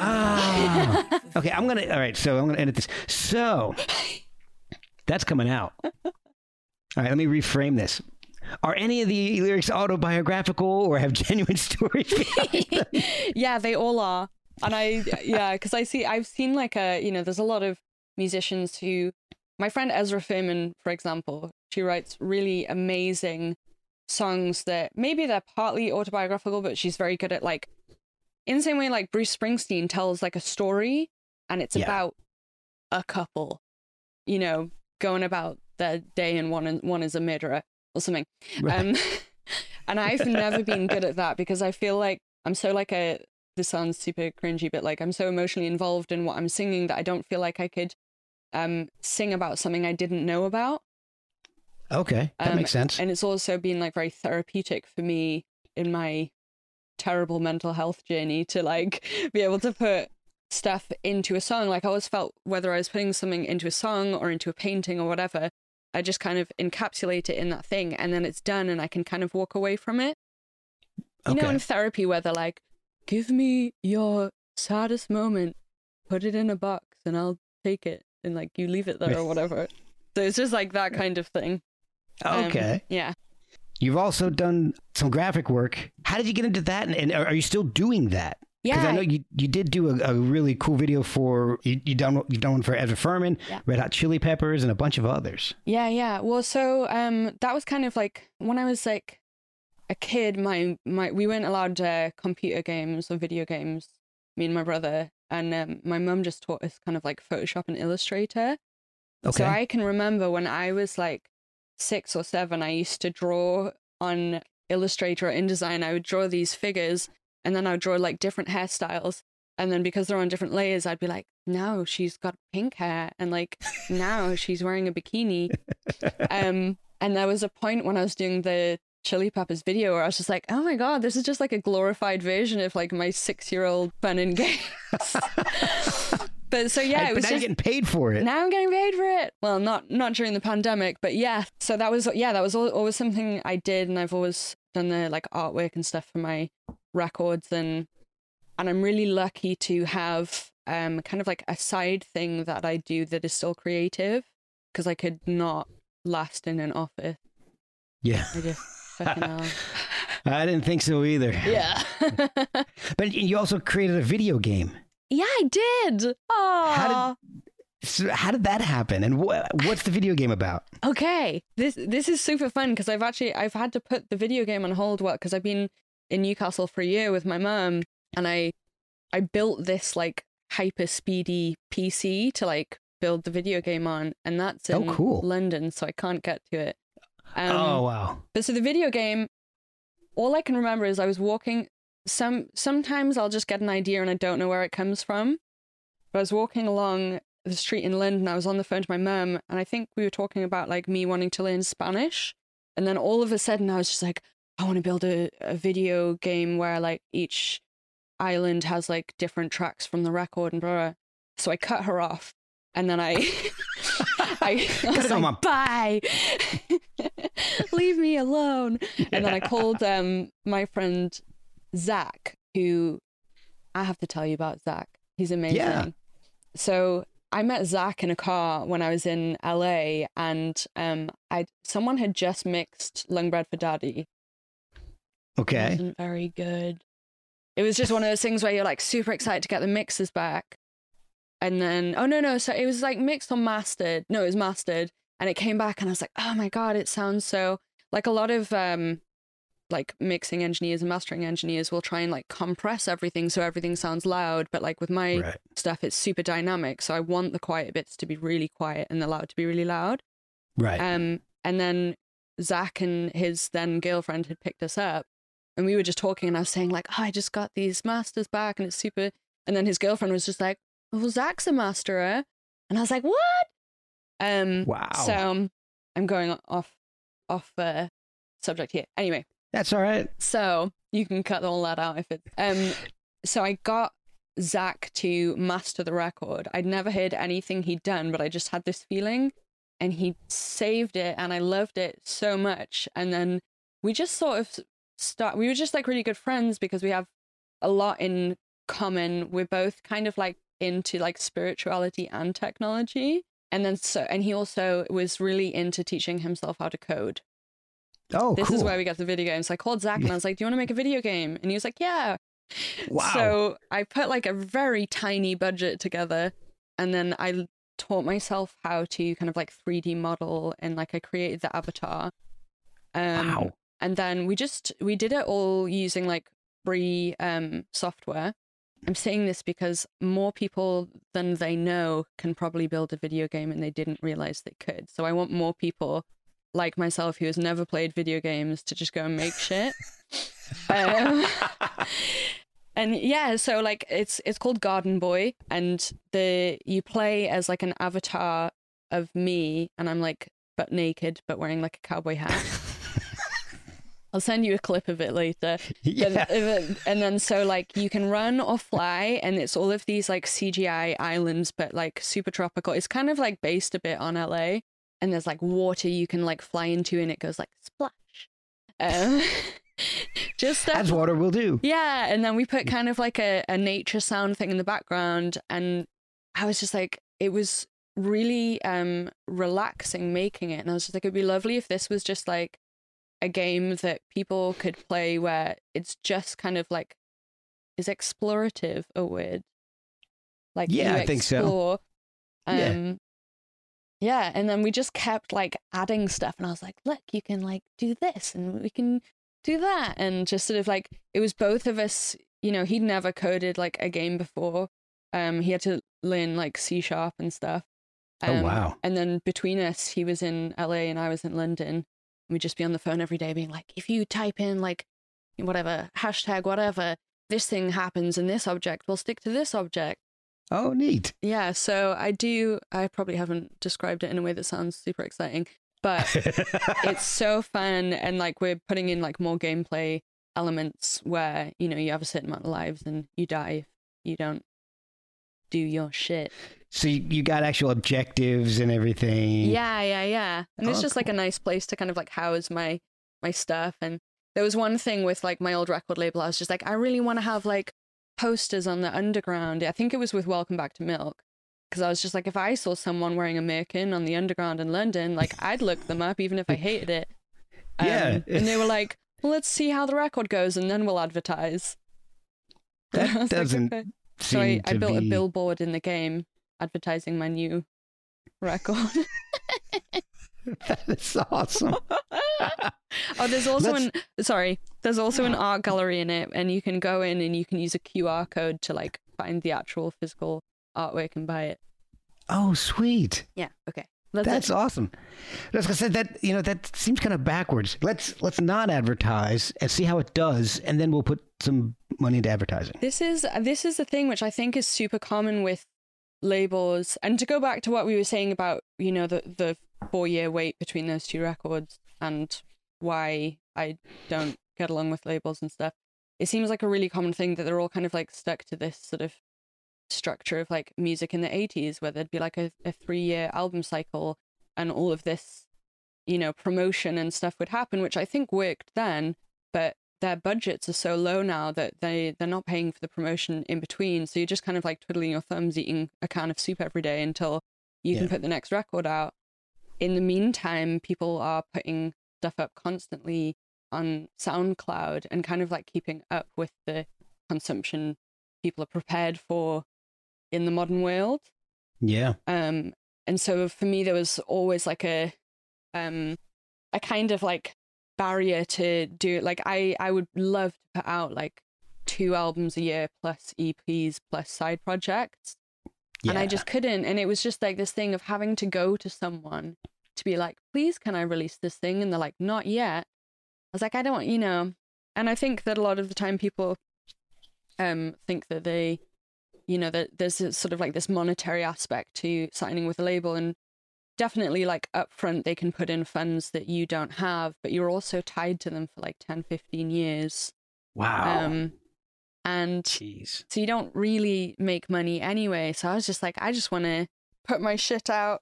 Ah. okay, I'm gonna. All right, so I'm gonna edit this. So that's coming out. All right, let me reframe this. Are any of the lyrics autobiographical or have genuine (laughs) stories? (laughs) yeah, they all are. And I, yeah, because I see, I've seen like a, you know, there's a lot of musicians who, my friend Ezra Furman, for example, she writes really amazing songs that maybe they're partly autobiographical, but she's very good at like, in the same way like Bruce Springsteen tells like a story and it's Yeah. about a couple, you know, going about their day and one, and one is a murderer or something. Right. Um, (laughs) and I've never been good at that because I feel like I'm so like a. This sounds super cringy, but like I'm so emotionally involved in what I'm singing that I don't feel like I could um sing about something I didn't know about. okay, that Um, makes sense. And it's also been like very therapeutic for me in my terrible mental health journey to like be able to put stuff into a song. Like I always felt whether I was putting something into a song or into a painting or whatever, I just kind of encapsulate it in that thing and then it's done and I can kind of walk away from it. You know, in therapy where they're like, give me your saddest moment, put it in a box and I'll take it. And like you leave it there or (laughs) whatever. So it's just like that kind of thing. Um, Okay. yeah. You've also done some graphic work. How did you get into that? And, and are you still doing that? Yeah. Because I know you, you did do a, a really cool video for you you done you've done one for Ezra Furman, Yeah. Red Hot Chili Peppers, and a bunch of others. Yeah, yeah. Well, so um, that was kind of like when I was like a kid. My my we weren't allowed uh, computer games or video games. Me and my brother, and um, my mum just taught us kind of like Photoshop and Illustrator. Okay. So I can remember when I was like six or seven, I used to draw on Illustrator or InDesign. I would draw these figures, and then I would draw like different hairstyles. And then because they're on different layers, I'd be like, "No, she's got pink hair," and like, (laughs) "Now she's wearing a bikini." um, and there was a point when I was doing the Chili Peppers video where I was just like, "Oh my god, this is just like a glorified version of like my six-year-old fun and games." (laughs) but so yeah, And- it but was now just you're getting paid for it. now I'm getting paid for it. Well, not not during the pandemic, but yeah. So that was yeah, that was always something I did, and I've always done the like artwork and stuff for my records, and and I'm really lucky to have um kind of like a side thing that I do that is still creative because I could not last in an office. yeah. I just fucking (laughs) hell. I didn't think so either. yeah. (laughs) But you also created a video game. Yeah, I did. Oh. How So how did that happen? And wh- what's the video game about? Okay, this this is super fun because I've actually I've had to put the video game on hold work because I've been in Newcastle for a year with my mum and I I built this like hyper speedy PC to like build the video game on and that's Oh, in cool. London so I can't get to it. Um, oh wow. but so the video game, all I can remember is I was walking. Some sometimes I'll just get an idea and I don't know where it comes from. But I was walking along the street in London. I was on the phone to my mum, and I think we were talking about like me wanting to learn Spanish. And then all of a sudden, I was just like, I want to build a, a video game where like each island has like different tracks from the record and blah. blah. So I cut her off, and then I, (laughs) I, I was like, bye, (laughs) leave me alone. (laughs) And then I called um my friend Zach, who I have to tell you about Zach. He's amazing. Yeah. So I met Zach in a car when I was in LA, and um, I someone had just mixed Lung Bread for Daddy. It Okay. wasn't very good. It was just one of those things where you're like super excited to get the mixes back. And then, oh no, no, so it was like mixed or mastered. No, it was mastered. And it came back and I was like, oh my God, it sounds so like a lot of um like mixing engineers and mastering engineers will try and like compress everything so everything sounds loud. But like with my Right. stuff, it's super dynamic. So I want the quiet bits to be really quiet and the loud to be really loud. Right. Um, and then Zach and his then girlfriend had picked us up, and we were just talking, and I was saying like, oh, I just got these masters back, and it's super. And then his girlfriend was just like, well, Zach's a masterer, and I was like, what? Um, Wow. So um, I'm going off off uh, subject here. Anyway, That's all right. so you can cut all that out if it's um. So I got Zach to master the record. I'd never heard anything he'd done, but I just had this feeling, and he saved it, and I loved it so much. And then we just sort of start. We were just like really good friends because we have a lot in common. We're both kind of like into like spirituality and technology. And then so, and he also was really into teaching himself how to code Oh, this cool. is where we got the video game. So I called Zach and I was (laughs) like, Do you want to make a video game? And he was like, Yeah. Wow. So I put like a very tiny budget together and then I taught myself how to kind of like 3D model and like I created the avatar. Um, wow. And then we just we did it all using like free um software. I'm saying this because more people than they know can probably build a video game and they didn't realize they could. So I want more people like myself who has never played video games to just go and make shit. (laughs) um, (laughs) and yeah, so like it's it's called Garden Boy, and the you play as like an avatar of me, and I'm like but naked but wearing like a cowboy hat. (laughs) I'll send you a clip of it later. yeah. Then- and then so like you can run or fly, and it's all of these like CGI islands, but like super tropical. It's kind of like based a bit on LA. And there's like water you can like fly into, and it goes like splash. Um, (laughs) just stuff As water will do. yeah, and then we put kind of like a, a nature sound thing in the background, and I was just like, it was really um relaxing making it, and I was just like, it'd be lovely if this was just like a game that people could play where it's just kind of like is explorative a word? Like Yeah, you I think so. explore, Yeah. Yeah, and then we just kept like adding stuff, and I was like, look, you can like do this, and we can do that, and just sort of like it was both of us. You know, he'd never coded like a game before. Um, he had to learn like C sharp and stuff. Oh, Um, wow. And then between us, he was in LA and I was in London. We'd just be on the phone every day, being like, if you type in like whatever hashtag whatever, this thing happens, and this object will stick to this object. Oh, neat. Yeah, so I do. I probably haven't described it in a way that sounds super exciting, but (laughs) it's so fun, and like we're putting in like more gameplay elements where you know you have a certain amount of lives and you die if you don't do your shit. so you, you got actual objectives and everything. Yeah, yeah, yeah. And it's Oh, just like a nice place to kind of like house my my stuff. And there was one thing with like my old record label. I was just like, I really want to have like posters on the underground. I think it was with Welcome Back to Milk. Because I was just like, if I saw someone wearing a merkin on the underground in London, like I'd look them up even if I hated it. Um, Yeah. And they were like, well, let's see how the record goes and then we'll advertise. (laughs) That doesn't "Okay." seem So I, I built be... a billboard in the game advertising my new record. (laughs) (laughs) that is awesome. (laughs) oh, there's also Let's- an sorry, there's also an art gallery in it, and you can go in and you can use a QR code to like find the actual physical artwork and buy it. oh, sweet. Yeah. Okay. That's, That's awesome. That's I said that you know that seems kind of backwards. Let's let's not advertise and see how it does, and then we'll put some money into advertising. This is this is the thing which I think is super common with labels. And to go back to what we were saying about you know the the four year wait between those two records and why I don't get along with labels and stuff. It seems like a really common thing that they're all kind of like stuck to this sort of structure of like music in the 80s where there'd be like a, a three year album cycle and all of this you know promotion and stuff would happen which i think worked then but their budgets are so low now that they they're not paying for the promotion in between so you're just kind of like twiddling your thumbs eating a can of soup every day until you Yeah. can put the next record out in the meantime people are putting stuff up constantly on soundcloud and kind of like keeping up with the consumption people are prepared for in the modern world. Yeah. um and so for me there was always like a um a kind of like barrier to do it. Like i i would love to put out like two albums a year plus eps plus side projects Yeah. and i just couldn't and it was just like this thing of having to go to someone to be like please can i release this thing and they're like not yet i was like i don't want, you know and i think that a lot of the time people um think that they you know that there's sort of like this monetary aspect to signing with a label and definitely like upfront they can put in funds that you don't have but you're also tied to them for like 10 15 years wow. um and Jeez. so you don't really make money anyway so i was just like i just want to put my shit out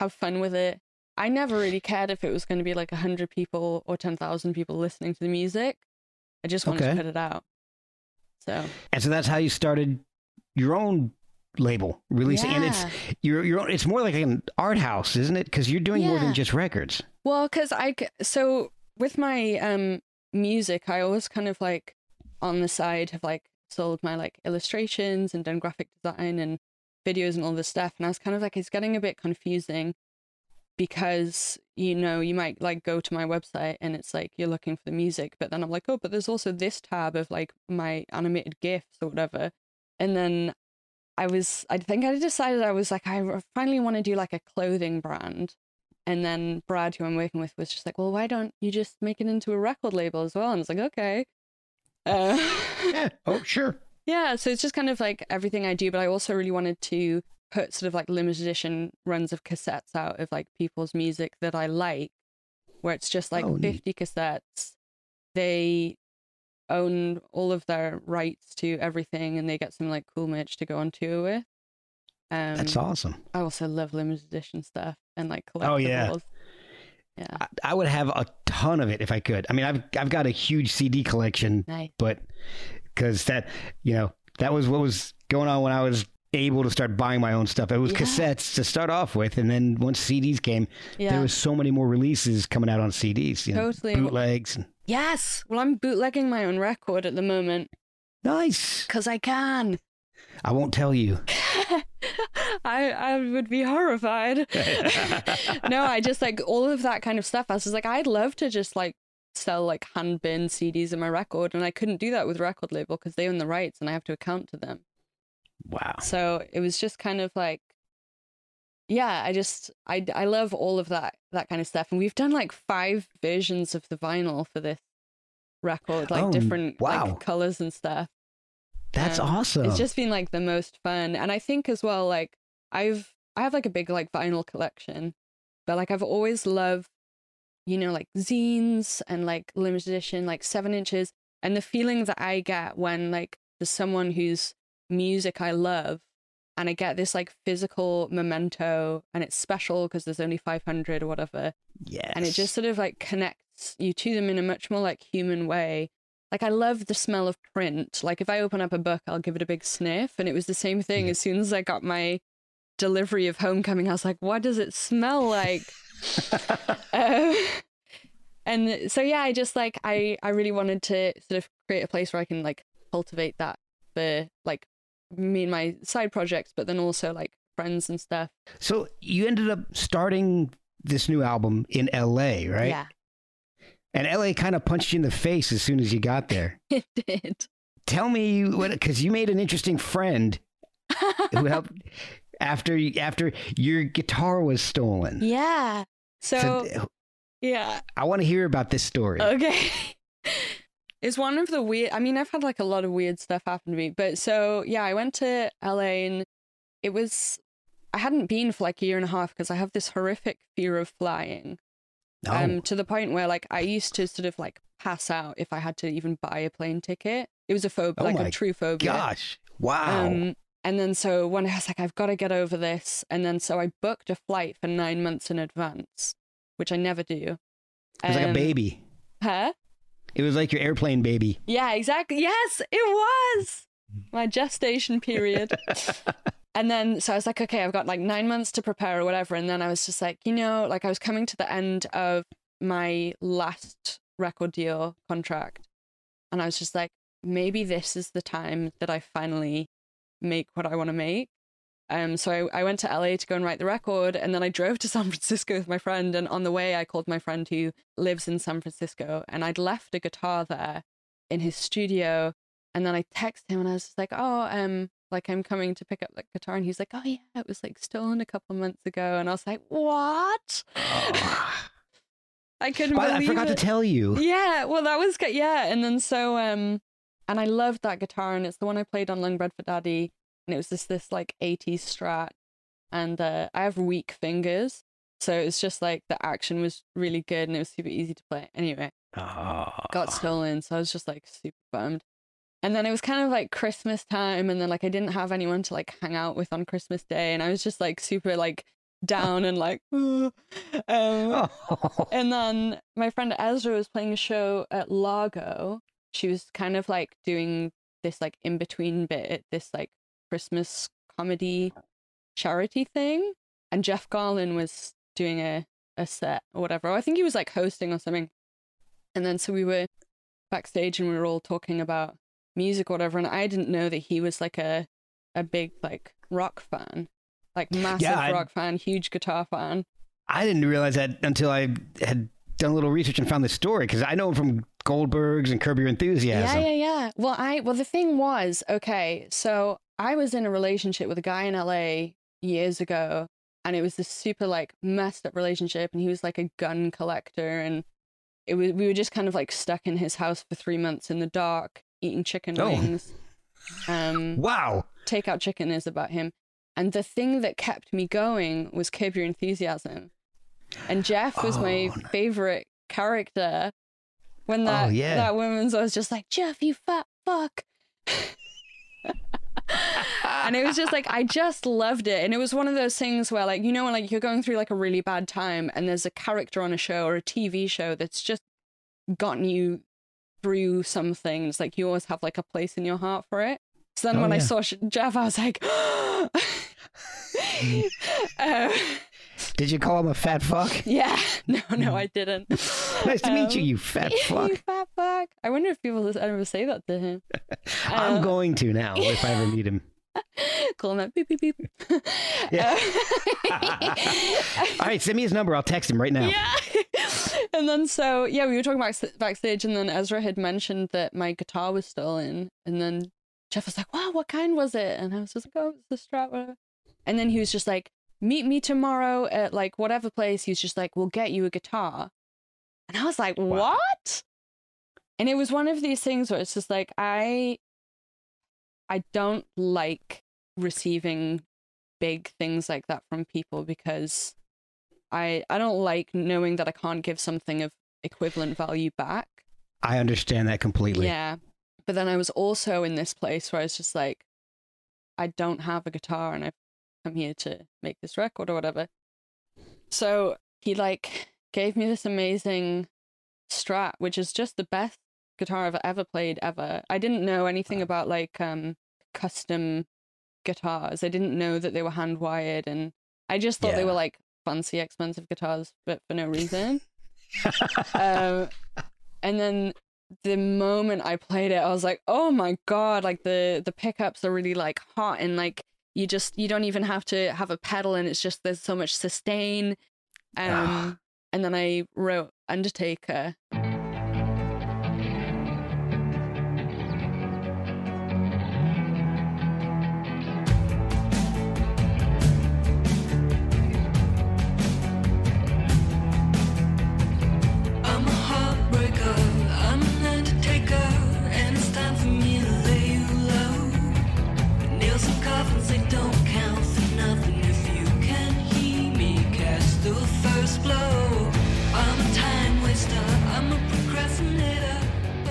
have fun with it i never really cared if it was going to be like 100 people or 10,000 people listening to the music i just wanted Okay. to put it out so And so that's how you started your own label releasing, and it's Yeah. you're you're it's more like an art house, isn't it? Because you're doing more than just records. Well, because i so with my um music, I always kind of like on the side have like sold my like illustrations and done graphic design and videos and all this stuff, and I was kind of like it's getting a bit confusing because you know you might like go to my website and it's like you're looking for the music, but then I'm like oh, but there's also this tab of like my animated gifs or whatever, and then I was I think I decided I was like I finally want to do like a clothing brand. And then Brad, who I'm working with, was just like, "Well, why don't you just make it into a record label as well?" And it's like, "Okay." Uh, (laughs) Yeah. Oh, sure. yeah, so it's just kind of like everything I do, but I also really wanted to put sort of like limited edition runs of cassettes out of like people's music that I like, where it's just like Oh, neat. 50 cassettes. They own all of their rights to everything and they get some like cool merch to go on tour with. Um, That's awesome. I also love limited edition stuff and like collectibles. Oh, yeah. Yeah. I, I would have a ton of it if I could. I mean, I've I've got a huge CD collection, Nice. but because that you know that was what was going on when I was able to start buying my own stuff. It was Yeah. cassettes to start off with, and then once CDs came, Yeah. there was so many more releases coming out on CDs. You know, Totally. bootlegs. And, Yes. Well, I'm bootlegging my own record at the moment nice. because I can. I won't tell you. (laughs) I I would be horrified. (laughs) no, I just like all of that kind of stuff. I was just like, I'd love to just like sell like hand bin CDs of my record, and I couldn't do that with record label because they own the rights and I have to account to them. Wow. So it was just kind of like, yeah, I just I I love all of that that kind of stuff, and we've done like five versions of the vinyl for this record, like Oh, different wow. like colors and stuff. That's Um, awesome. It's just been like the most fun. And I think as well, like I've I have like a big like vinyl collection, but like I've always loved, you know, like zines and like limited edition, like seven inches. And the feeling that I get when like there's someone whose music I love and I get this like physical memento and it's special because there's only 500 or whatever yes. and it just sort of like connects you to them in a much more like human way. Like I love the smell of print. Like if I open up a book, I'll give it a big sniff, and it was the same thing. As soon as I got my delivery of Homecoming, I was like, "What does it smell like?" (laughs) um, and so yeah, I just like I I really wanted to sort of create a place where I can like cultivate that for like me and my side projects, but then also like friends and stuff. So you ended up starting this new album in LA, right? Yeah, And LA kind of punched you in the face as soon as you got there. (laughs) it did. Tell me what, because you made an interesting friend (laughs) who helped after after your guitar was stolen. yeah. So, So, uh, yeah. I want to hear about this story. Okay. (laughs) It's one of the weird. I mean, I've had like a lot of weird stuff happen to me, but so yeah, I went to LA and it was. I hadn't been for like a year and a half because I have this horrific fear of flying. Oh, Um, to the point where like I used to sort of like pass out if I had to even buy a plane ticket. It was a phobia, Oh like a true phobia. gosh! Wow. Um, and then so when I was like, I've got to get over this, and then so I booked a flight for nine months in advance, which I never do. it was like a Um, baby. Huh? It was like your airplane baby. Yeah, exactly. Yes, it was my gestation period. (laughs) and then, so I was like, okay, I've got like nine months to prepare or whatever. And then I was just like, you know, like I was coming to the end of my last record deal contract. And I was just like, maybe this is the time that I finally make what I want to make. Um, so I, I went to LA to go and write the record, and then I drove to (laughs) San Francisco with my friend. And on the way, I called my friend who lives in San Francisco, and I'd left a guitar there in his studio. And then I texted him, and I was just like, "Oh, um, like I'm coming to pick up that guitar," and he's like, "Oh yeah, it was like stolen a couple months ago." And I was like, "What?" Oh. (laughs) I couldn't believe I forgot it. to tell you. Yeah, well, that was good. Yeah, and then so um, and I loved that guitar, and it's the one I played on Lung Bread for Daddy, and it was just this like '80s Strat, and uh, I have weak fingers, so it's just like the action was really good, and it was super easy to play. Anyway, Oh. got stolen, so I was just like super bummed. And then it was kind of like Christmas time, and then like I didn't have anyone to like hang out with on Christmas Day, and I was just like super like down and like, (laughs) um, Oh. (laughs) and then my friend Ezra was playing a show at Largo. She was kind of like doing this like in between bit, at this like Christmas comedy charity thing. And Jeff Garlin was doing a, a set or whatever. I think he was like hosting or something. And then so we were backstage and we were all talking about music or whatever. And I didn't know that he was like a, a big like rock fan, like massive I- rock fan, huge guitar fan. I didn't realize that until I had done a little research and found this story because I know him from Goldbergs and Curb Your Enthusiasm. Yeah, yeah, yeah. Well, I well the thing was, okay, so I was in a relationship with a guy in LA years ago, and it was this super like messed up relationship, and he was like a gun collector, and it was we were just kind of like stuck in his house for three months in the dark, eating chicken Oh. wings. Um, (laughs) Wow. Takeout Chicken is about him. And the thing that kept me going was Curb Your Enthusiasm. And Jeff was my Oh, nice. favorite character. When that, Oh, yeah. that woman's, I was just like, Jeff, you fat fuck. and (laughs) and it was just like I just loved it, and it was one of those things where like you know when like you're going through like a really bad time, and there's a character on a show or a TV show that's just gotten you through some things. Like you always have like a place in your heart for it. So then Oh, when I saw Jeff, I was like. (gasps) (laughs) uh, Did you call him a fat fuck? (laughs) yeah, no, no, I didn't. Nice to meet you, Um, (laughs) you fat fuck. you fat fuck. I wonder if people ever say that to him. I'm Uh, going to now if I ever meet him. Call him that beep beep beep. Yeah. All right, send me his number. I'll text him right now. yeah. (laughs) and then so yeah, we were talking back backstage, and then Ezra had mentioned that my guitar was stolen, and then Jeff was like, "Wow, what kind was it?" And I was just like, "Oh, it's the Strat, whatever." And then he was just like, "Meet me tomorrow at like whatever place." He was just like, "We'll get you a guitar," and I was like, "What?" And it was one of these things where it's just like I, I don't like receiving big things like that from people because I I don't like knowing that I can't give something of equivalent value back. I understand that completely. Yeah. But then I was also in this place where I was just like, I don't have a guitar and I've come here to make this record or whatever. So he like gave me this amazing strat, which is just the best guitar I've ever played ever. I didn't know anything about like um custom guitars. I didn't know that they were hand wired and I just thought they were like fancy expensive guitars, but for no reason. (laughs) um, and then the moment I played it, I was like, "Oh my god!" Like the the pickups are really like hot, and like you just you don't even have to have a pedal, and it's just there's so much sustain. Um, Ah. and then I wrote Undertaker.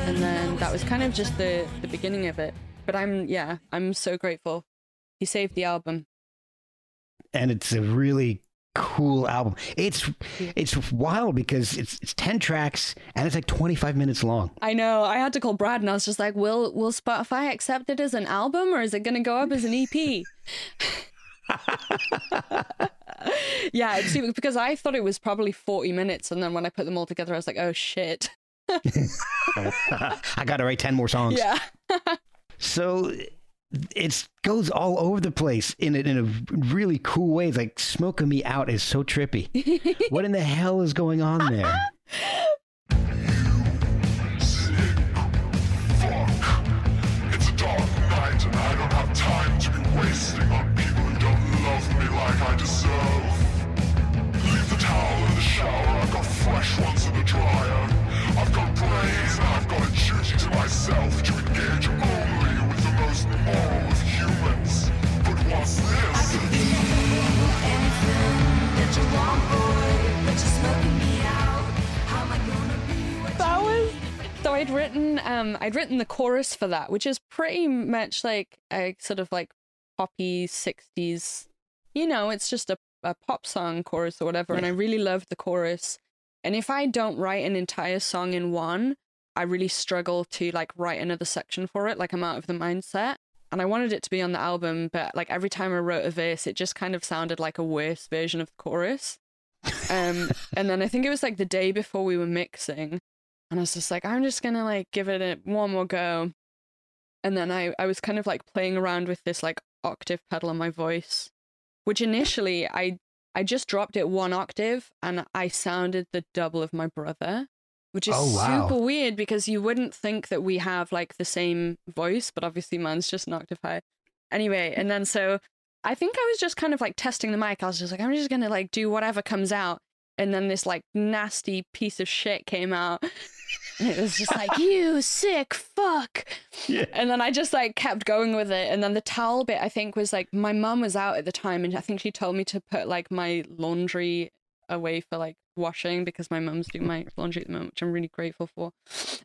And then that was kind of just the the beginning of it. But I'm yeah, I'm so grateful. He saved the album. and it's a really cool album. It's it's wild because it's it's 10 tracks and it's like 25 minutes long. I know. I had to call Brad, and I was just like, "Will Will Spotify accept it as an album, or is it going to go up as an EP?" (laughs) (laughs) (laughs) yeah, it's stupid because I thought it was probably forty minutes, and then when I put them all together, I was like, "Oh shit!" (laughs) I got to write 10 more songs. Yeah, So it goes all over the place in a, in a really cool way. It's like smoking me out is so trippy. (laughs) what in the hell is going on there? It's a dark night and I don't have time to be wasting on people who don't love me like I deserve. Fresh ones in the dryer. I've got brains and I've got a duty to myself to engage only with the most moral of humans. But what's this? anything that you want, boy, but you're smoking me out. How am I gonna be what that you was. So I'd written, um, I'd written the chorus for that, which is pretty much like a sort of like poppy '60s. You know, it's just a, a pop song chorus or whatever, and I really loved the chorus. And if I don't write an entire song in one, I really struggle to like write another section for it. Like I'm out of the mindset. And I wanted it to be on the album, but like every time I wrote a verse, it just kind of sounded like a worse version of the chorus. Um, (laughs) and then I think it was like the day before we were mixing, and I was just like, I'm just gonna like give it a one more go. And then I, I was kind of like playing around with this like octave pedal on my voice, which initially I I just dropped it one octave and I sounded the double of my brother, which is Oh, wow. super weird because you wouldn't think that we have like the same voice, but obviously mine's just an octave high. Anyway, and then so I think I was just kind of like testing the mic. I was just like, I'm just gonna like do whatever comes out. And then this like nasty piece of shit came out. (laughs) And it was just like, you sick fuck. Yeah. And then I just like kept going with it. And then the towel bit, I think, was like my mum was out at the time and I think she told me to put like my laundry away for like washing because my mum's doing my laundry at the moment, which I'm really grateful for.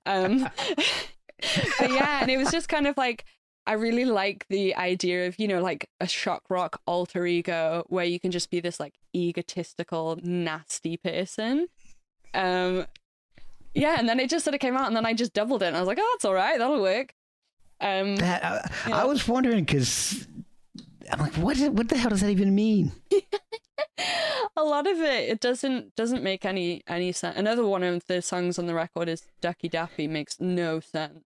Um (laughs) but yeah, and it was just kind of like I really like the idea of, you know, like a shock rock alter ego where you can just be this like egotistical, nasty person. Um yeah, and then it just sort of came out and then I just doubled it and I was like, oh, that's all right, that'll work. Um That, I, Yeah. I was wondering because I'm like, what? Is, what the hell does that even mean? (laughs) a lot of it it doesn't doesn't make any any sense. Another one of the songs on the record is Ducky Daffy makes no sense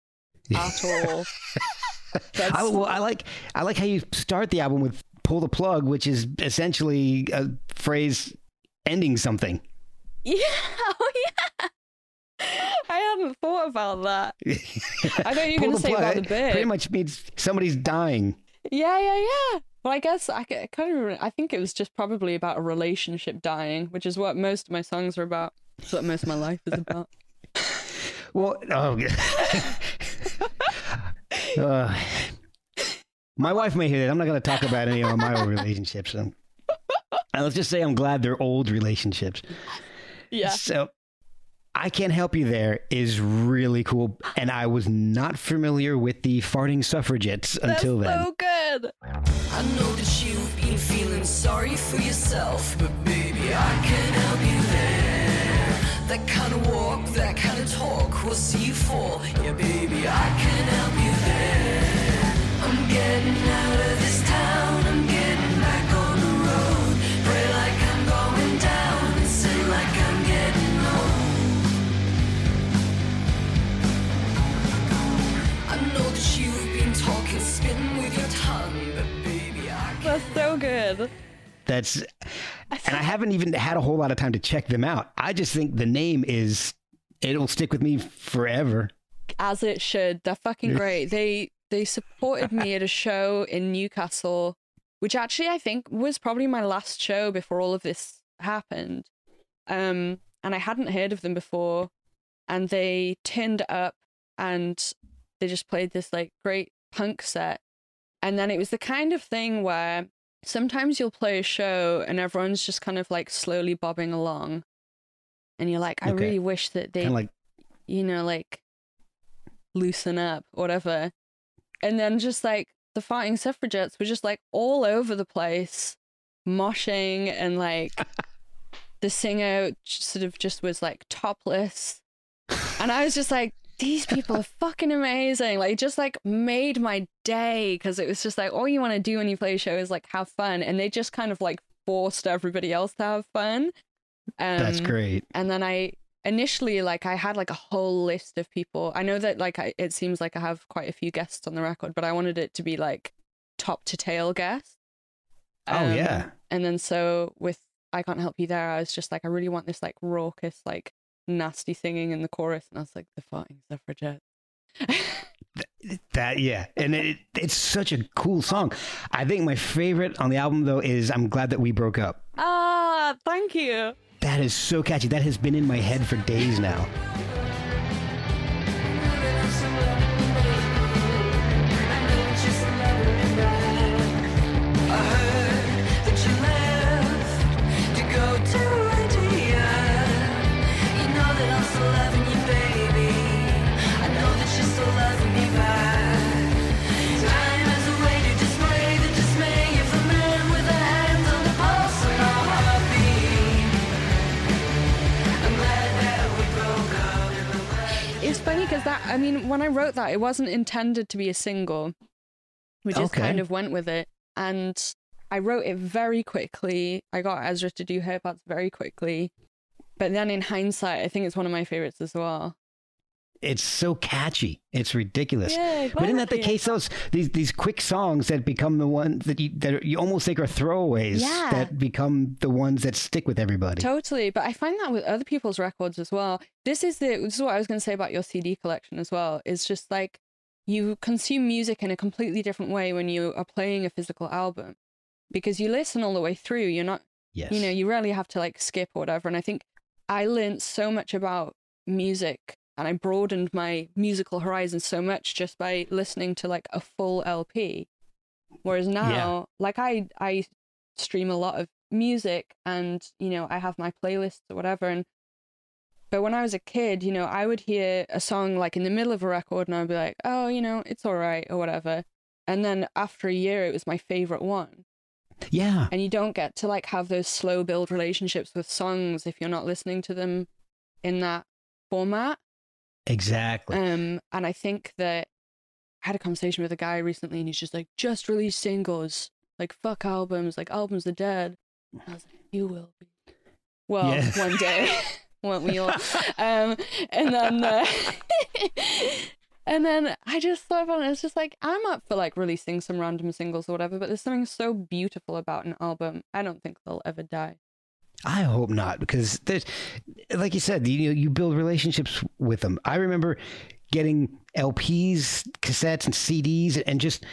at all. (laughs) I, well, I like I like how you start the album with "pull the plug," which is essentially a phrase ending something. (laughs) Yeah, oh yeah. I hadn't thought about that. I thought you were (laughs) going to say plug, about the bit. Pretty much means somebody's dying. Yeah, yeah, yeah. Well, I guess I, I kind of. I think it was just probably about a relationship dying, which is what most of my songs are about. It's what most of my life is about. (laughs) Well, oh, uh, my wife may hear that. I'm not going to talk about any of my old relationships. So. Uh, let's just say I'm glad they're old relationships. Yeah. So I can't help you there is really cool. And I was not familiar with the farting suffragettes That's until then. so good. I know that you've been feeling sorry for yourself, but baby, I can help you there. That kind of walk, that kind of talk will see you fall. Yeah, baby, I can help you there. I'm getting out of this town, I'm getting back on the road. Pray like I'm going down and sing like I'm getting home. I know that you've been talking, spitting with your tongue, but baby, I can That's so good. That's, and I haven't even had a whole lot of time to check them out. I just think the name is, it'll stick with me forever. As it should. They're fucking great. They they supported me at a show in Newcastle, which actually I think was probably my last show before all of this happened. Um, and I hadn't heard of them before, and they turned up and they just played this like great punk set. And then it was the kind of thing where sometimes you'll play a show and everyone's just kind of like slowly bobbing along. And you're like, I Okay. really wish that they like, you know, like loosen up, whatever. And then just like the fighting suffragettes were just like all over the place, moshing and like (laughs) the singer sort of just was like topless. And I was just like, these people are fucking amazing. Like, just like made my day because it was just like all you want to do when you play a show is like have fun. And they just kind of like forced everybody else to have fun. Um, that's great. and then I initially like I had like a whole list of people. I know that like I, it seems like I have quite a few guests on the record, but I wanted it to be like top to tail guests. Oh, Um, yeah. And then so with I can't help you there, I was just like I really want this like raucous like nasty singing in the chorus, and I was like the farting suffragette. That yeah, and it, it's such a cool song. I think my favorite on the album though is "I'm Glad That We Broke Up." ah, thank you. That is so catchy. That has been in my head for days now. Because that I mean, when I wrote that, it wasn't intended to be a single. We just Okay. kind of went with it, and I wrote it very quickly. I got Ezra to do her parts very quickly, but then in hindsight, I think it's one of my favorites as well. It's so catchy. It's ridiculous. Yeah, but isn't that the case? Those these these quick songs that become the ones that you that you almost think are throwaways Yeah. that become the ones that stick with everybody. Totally, but I find that with other people's records as well. This is the this is what I was going to say about your CD collection as well. It's just like you consume music in a completely different way when you are playing a physical album because you listen all the way through. You're not Yes. you know you rarely have to like skip or whatever and i think i learned so much about music and i broadened my musical horizon so much just by listening to like a full lp whereas now like i i stream a lot of music and you know i have my playlists or whatever and but when i was a kid you know i would hear a song like in the middle of a record and i'd be like oh you know it's all right or whatever. And then after a year it was my favorite one. Yeah. and you don't get to like have those slow build relationships with songs if you're not listening to them in that format Exactly. um and i think that i had a conversation with a guy recently and he's just like just release singles like fuck albums like albums are dead i was like you will be well Yeah. one day (laughs) (laughs) won't we all um and then uh, (laughs) and then i just thought about it it's just like i'm up for like releasing some random singles or whatever but there's something so beautiful about an album i don't think they'll ever die I hope not, because there's, like you said, you you build relationships with them. I remember getting LPs, cassettes, and CDs, and just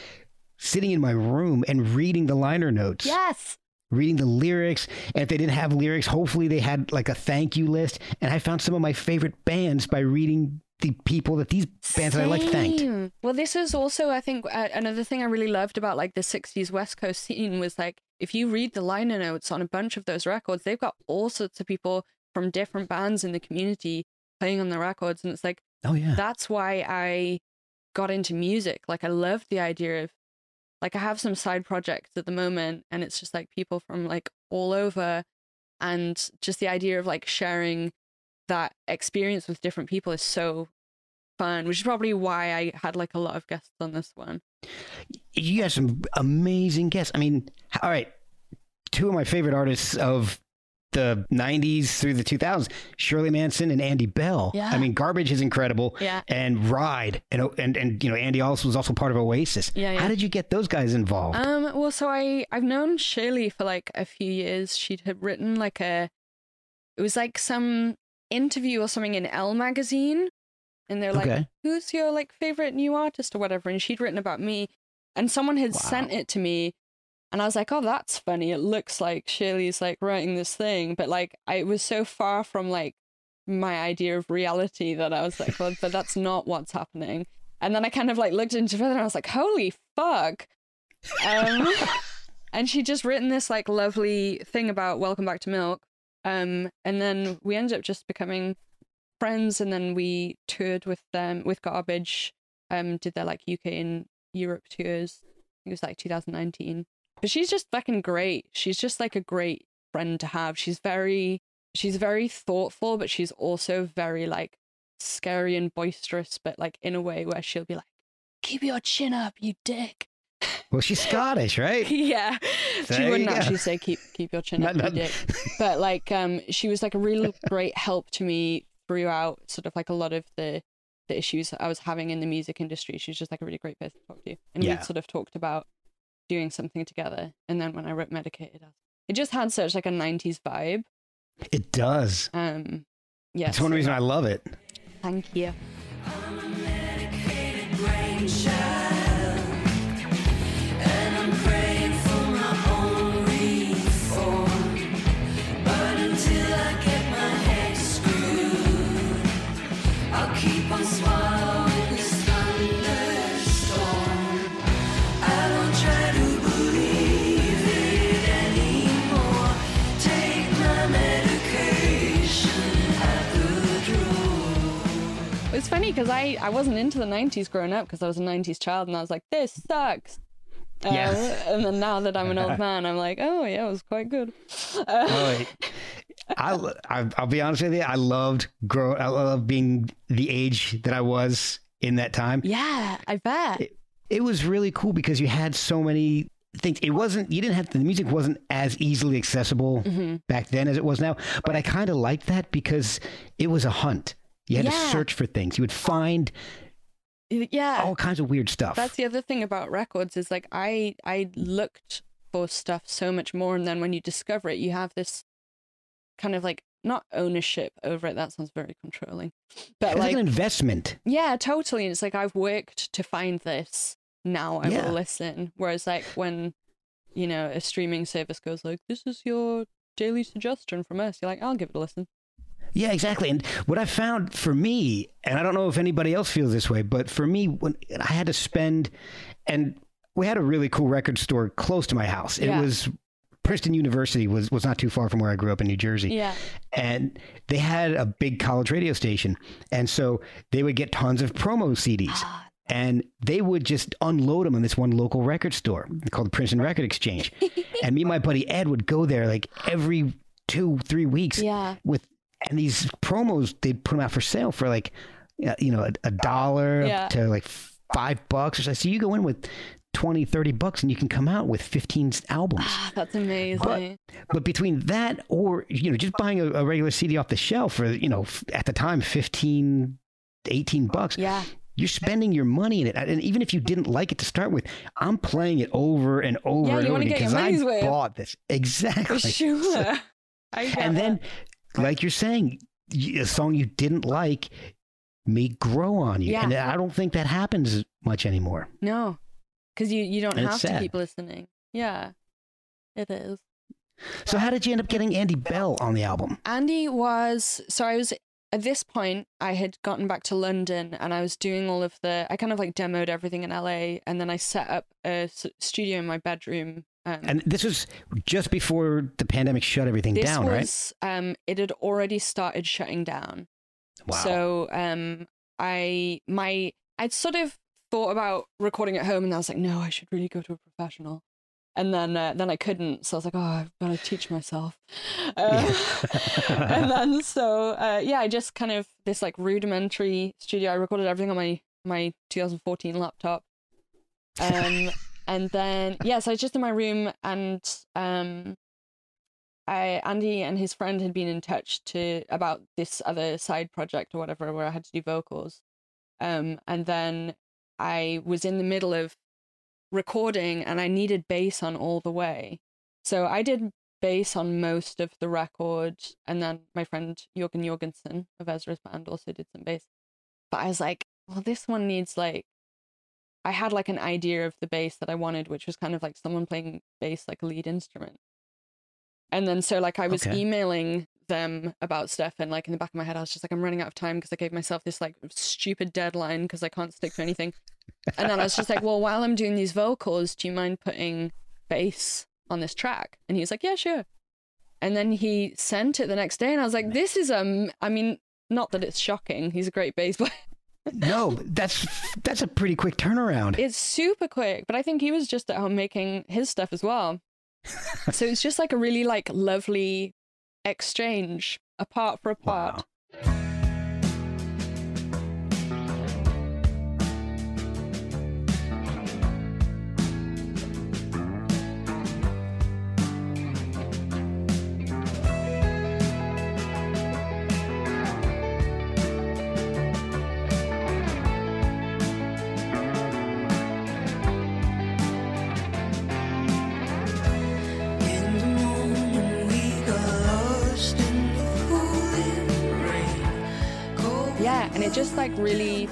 sitting in my room and reading the liner notes, yes reading the lyrics. And if they didn't have lyrics, hopefully they had like a thank you list. And I found some of my favorite bands by reading the people that these bands that I like thanked. Well, this is also, I think, uh, another thing I really loved about like the '60s West Coast scene was like, if you read the liner notes on a bunch of those records, they've got all sorts of people from different bands in the community playing on the records, and it's like Oh yeah, that's why I got into music. Like, I loved the idea of, like, I have some side projects at the moment, and it's just like people from like all over, and just the idea of like sharing that experience with different people is so fun, which is probably why I had like a lot of guests on this one. you got some amazing guests. I mean, all right, two of my favorite artists of the 90s through the 2000s, Shirley Manson and Andy Bell. Yeah. I mean, Garbage is incredible. Yeah. And Ride and and and you know, Andy also was also part of Oasis. Yeah, yeah. How did you get those guys involved? Um, well, so I I've known Shirley for like a few years. She'd had written like a, it was like some interview or something in Elle magazine, and they're like, Okay. "Who's your like favorite new artist or whatever?" And she'd written about me, and someone had Wow. sent it to me, and I was like, "Oh, that's funny. It looks like Shirley's like writing this thing," but like I it was so far from like my idea of reality that I was like, "Well, but that's (laughs) not what's happening." And then I kind of like looked into further, and I was like, "Holy fuck!" Um, (laughs) and she'd just written this like lovely thing about Welcome Back to Milk. Um, and then we ended up just becoming friends, and then we toured with them with Garbage. Um, did their like UK and Europe tours. It was like 2019. But she's just fucking great. She's just like a great friend to have. She's very, she's very thoughtful, but she's also very like scary and boisterous, but like in a way where she'll be like, "Keep your chin up, you dick." well, she's Scottish, (laughs) right? yeah. There she wouldn't actually say keep keep your chin up, Not- you not- dick. But like um she was like a real (laughs) great help to me throughout sort of like a lot of the the issues that I was having in the music industry. She was just like a really great person to talk to. And Yeah. we sort of talked about doing something together. And then when I wrote Medicated, it just had such like a 90s vibe. It does. Um yeah. That's one so reason I love it. Thank you. It's funny because I, I wasn't into the 90s growing up because I was a 90s child and I was like, this sucks. Yeah. Um, and then now that I'm an old (laughs) man, I'm like, oh, yeah, it was quite good. Uh, I, I, I'll be honest with you. I loved grow. I love being the age that I was in that time. yeah, I bet. It, it was really cool because you had so many things. It wasn't. You didn't have the music wasn't as easily accessible Mm-hmm. back then as it was now. But I kind of liked that because it was a hunt. You had to search for things. You would find yeah. all kinds of weird stuff. That's the other thing about records is like I I looked for stuff so much more and then when you discover it you have this kind of like not ownership over it that sounds very controlling but it's like, like an investment. yeah totally and it's like I've worked to find this now I Yeah. will listen whereas like when you know a streaming service goes like this is your daily suggestion from us you're like I'll give it a listen Yeah, exactly. And what I found for me, and I don't know if anybody else feels this way, but for me, when I had to spend, and we had a really cool record store close to my house. It Yeah. was Princeton University was was not too far from where I grew up in New Jersey. yeah And they had a big college radio station, and so they would get tons of promo CDs. Ah. and they would just unload them in this one local record store called the Princeton Record Exchange. (laughs) and me and my buddy Ed would go there like every two, three weeks Yeah. with, and these promos, they'd put them out for sale for like, you know, a, a dollar Yeah. to like five bucks or so. So you go in with 20, 30 bucks and you can come out with 15 albums. Ah, that's amazing. But but, between that or, you know, just buying a, a regular CD off the shelf for, you know, at the time, 15, 18 bucks, yeah. you're spending your money in it. And even if you didn't like it to start with, I'm playing it over and over Yeah, and you over wanna again get your because I bought this. (laughs) Exactly. For sure. I get and then, that. Like you're saying, a song you didn't like may grow on you. Yeah. And I don't think that happens much anymore. No, because you, you don't And have to keep listening. Yeah, it is. So how did you end up getting Andy Bell on the album? Andy was so I was at this point I had gotten back to London and I was doing all of the I kind of like demoed everything in LA and then I set up a studio in my bedroom. Um, And this was just before the pandemic shut everything down, right? um it had already started shutting down. Wow. So um I my I'd sort of thought about recording at home and I was like no I should really go to a professional. And then uh, then I couldn't so I was like oh I've got to teach myself. Uh, (laughs) (laughs) and then so uh, yeah I just kind of this like rudimentary studio I recorded everything on my my 2014 laptop. Um and then yeah, so I was just in my room and um I, Andy and his friend had been in touch to about this other side project or whatever where I had to do vocals. Um, and then I was in the middle of recording and I needed bass on all the way. So I did bass on most of the record, and then my friend Jorgen Jorgensen of Ezra's band also did some bass. But I was like, well, this one needs like I had like an idea of the bass that I wanted, which was kind of like someone playing bass like a lead instrument. And then so like I was Okay. emailing them about stuff and like in the back of my head I was just like I'm running out of time because I gave myself this like stupid deadline because I can't stick to anything. And then I was just like, well, while I'm doing these vocals, do you mind putting bass on this track? And he was like, yeah, sure. And then he sent it the next day and I was like, this is um I mean, not that it's shocking. He's a great bass (laughs) player. No, that's that's a pretty quick turnaround. It's super quick, but I think he was just at home making his stuff as well. (laughs) so it's just like a really like lovely exchange, apart for a part. Wow. Like really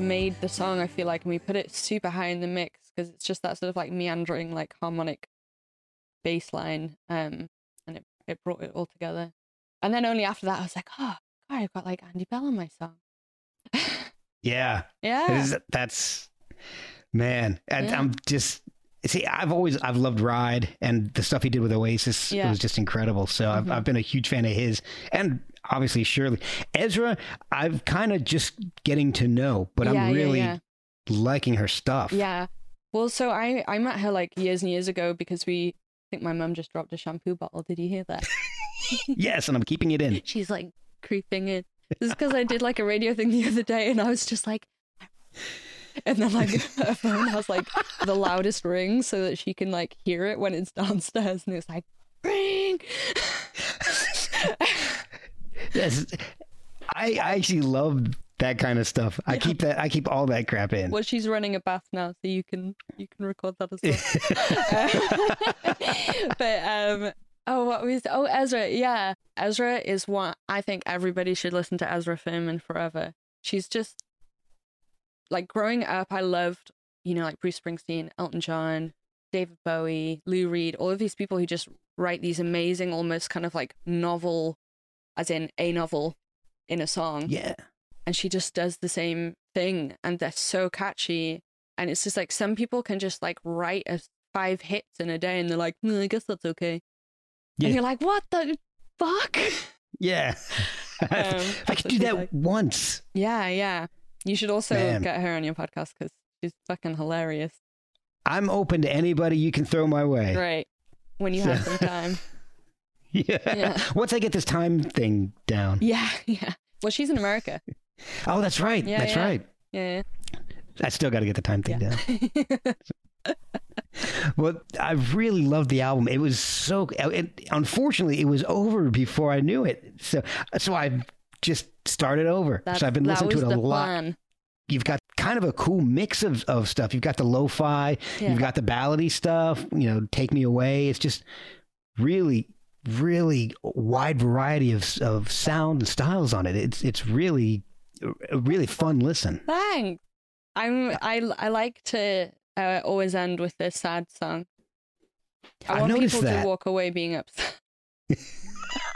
made the song. I feel like, and we put it super high in the mix because it's just that sort of like meandering, like harmonic bass line, um, and it it brought it all together. And then only after that, I was like, oh, God, I've got like Andy Bell on my song. (laughs) Yeah. yeah, is- that's man. I, Yeah. I'm just see. I've always I've loved Ride and the stuff he did with Oasis. It was just incredible. So I've Mhm. I've been a huge fan of his and obviously Shirley Ezra. I've kind of just getting to know, but Yeah, I'm yeah, really yeah. liking her stuff. Yeah. Well, so I I met her like years and years ago because we I think my mum just dropped a shampoo bottle. Did you hear that? (laughs) Yes, and I'm keeping it in. She's like creeping in. This is because I did like a radio thing the other day and I was just like (laughs) and then like (laughs) her phone has like the loudest ring so that she can like hear it when it's downstairs and it's like ring. Yes, I, I actually love that kind of stuff. I keep that. I keep all that crap in. well, she's running a bath now, so you can you can record that as well. (laughs) (laughs) but um oh what was oh Ezra yeah Ezra is one I think everybody should listen to Ezra Furman forever she's just like growing up I loved you know like Bruce Springsteen Elton John David Bowie Lou Reed all of these people who just write these amazing almost kind of like novel as in a novel in a song yeah. and she just does the same thing and they're so catchy and it's just like some people can just like write a five hits in a day and they're like "Mm, i guess that's okay Yeah. and you're like what the fuck Yeah. (laughs) Um, (laughs) if I could do that like. once. yeah yeah You should also Man. get her on your podcast because she's fucking hilarious. I'm open to anybody you can throw my way. Right. When you have some (laughs) time. (laughs) Yeah. Yeah. Once I get this time thing down. Yeah, (laughs) yeah. Well, she's in America. (laughs) Oh, that's right. Yeah, that's yeah. right. Yeah. I still got to get the time thing down. Well, I really loved the album. It was so. It, unfortunately, it was over before I knew it. So, so I just started over. That, so I've been listening to it a lot. plan. You've got kind of a cool mix of, of stuff. You've got the lo-fi. Yeah. You've got the ballady stuff. You know, "Take Me Away." It's just really, really wide variety of of sound and styles on it. It's it's really a really fun listen. Thanks. I'm. I I like to uh, always end with a sad song. I I've want noticed people that. to walk away being upset. (laughs)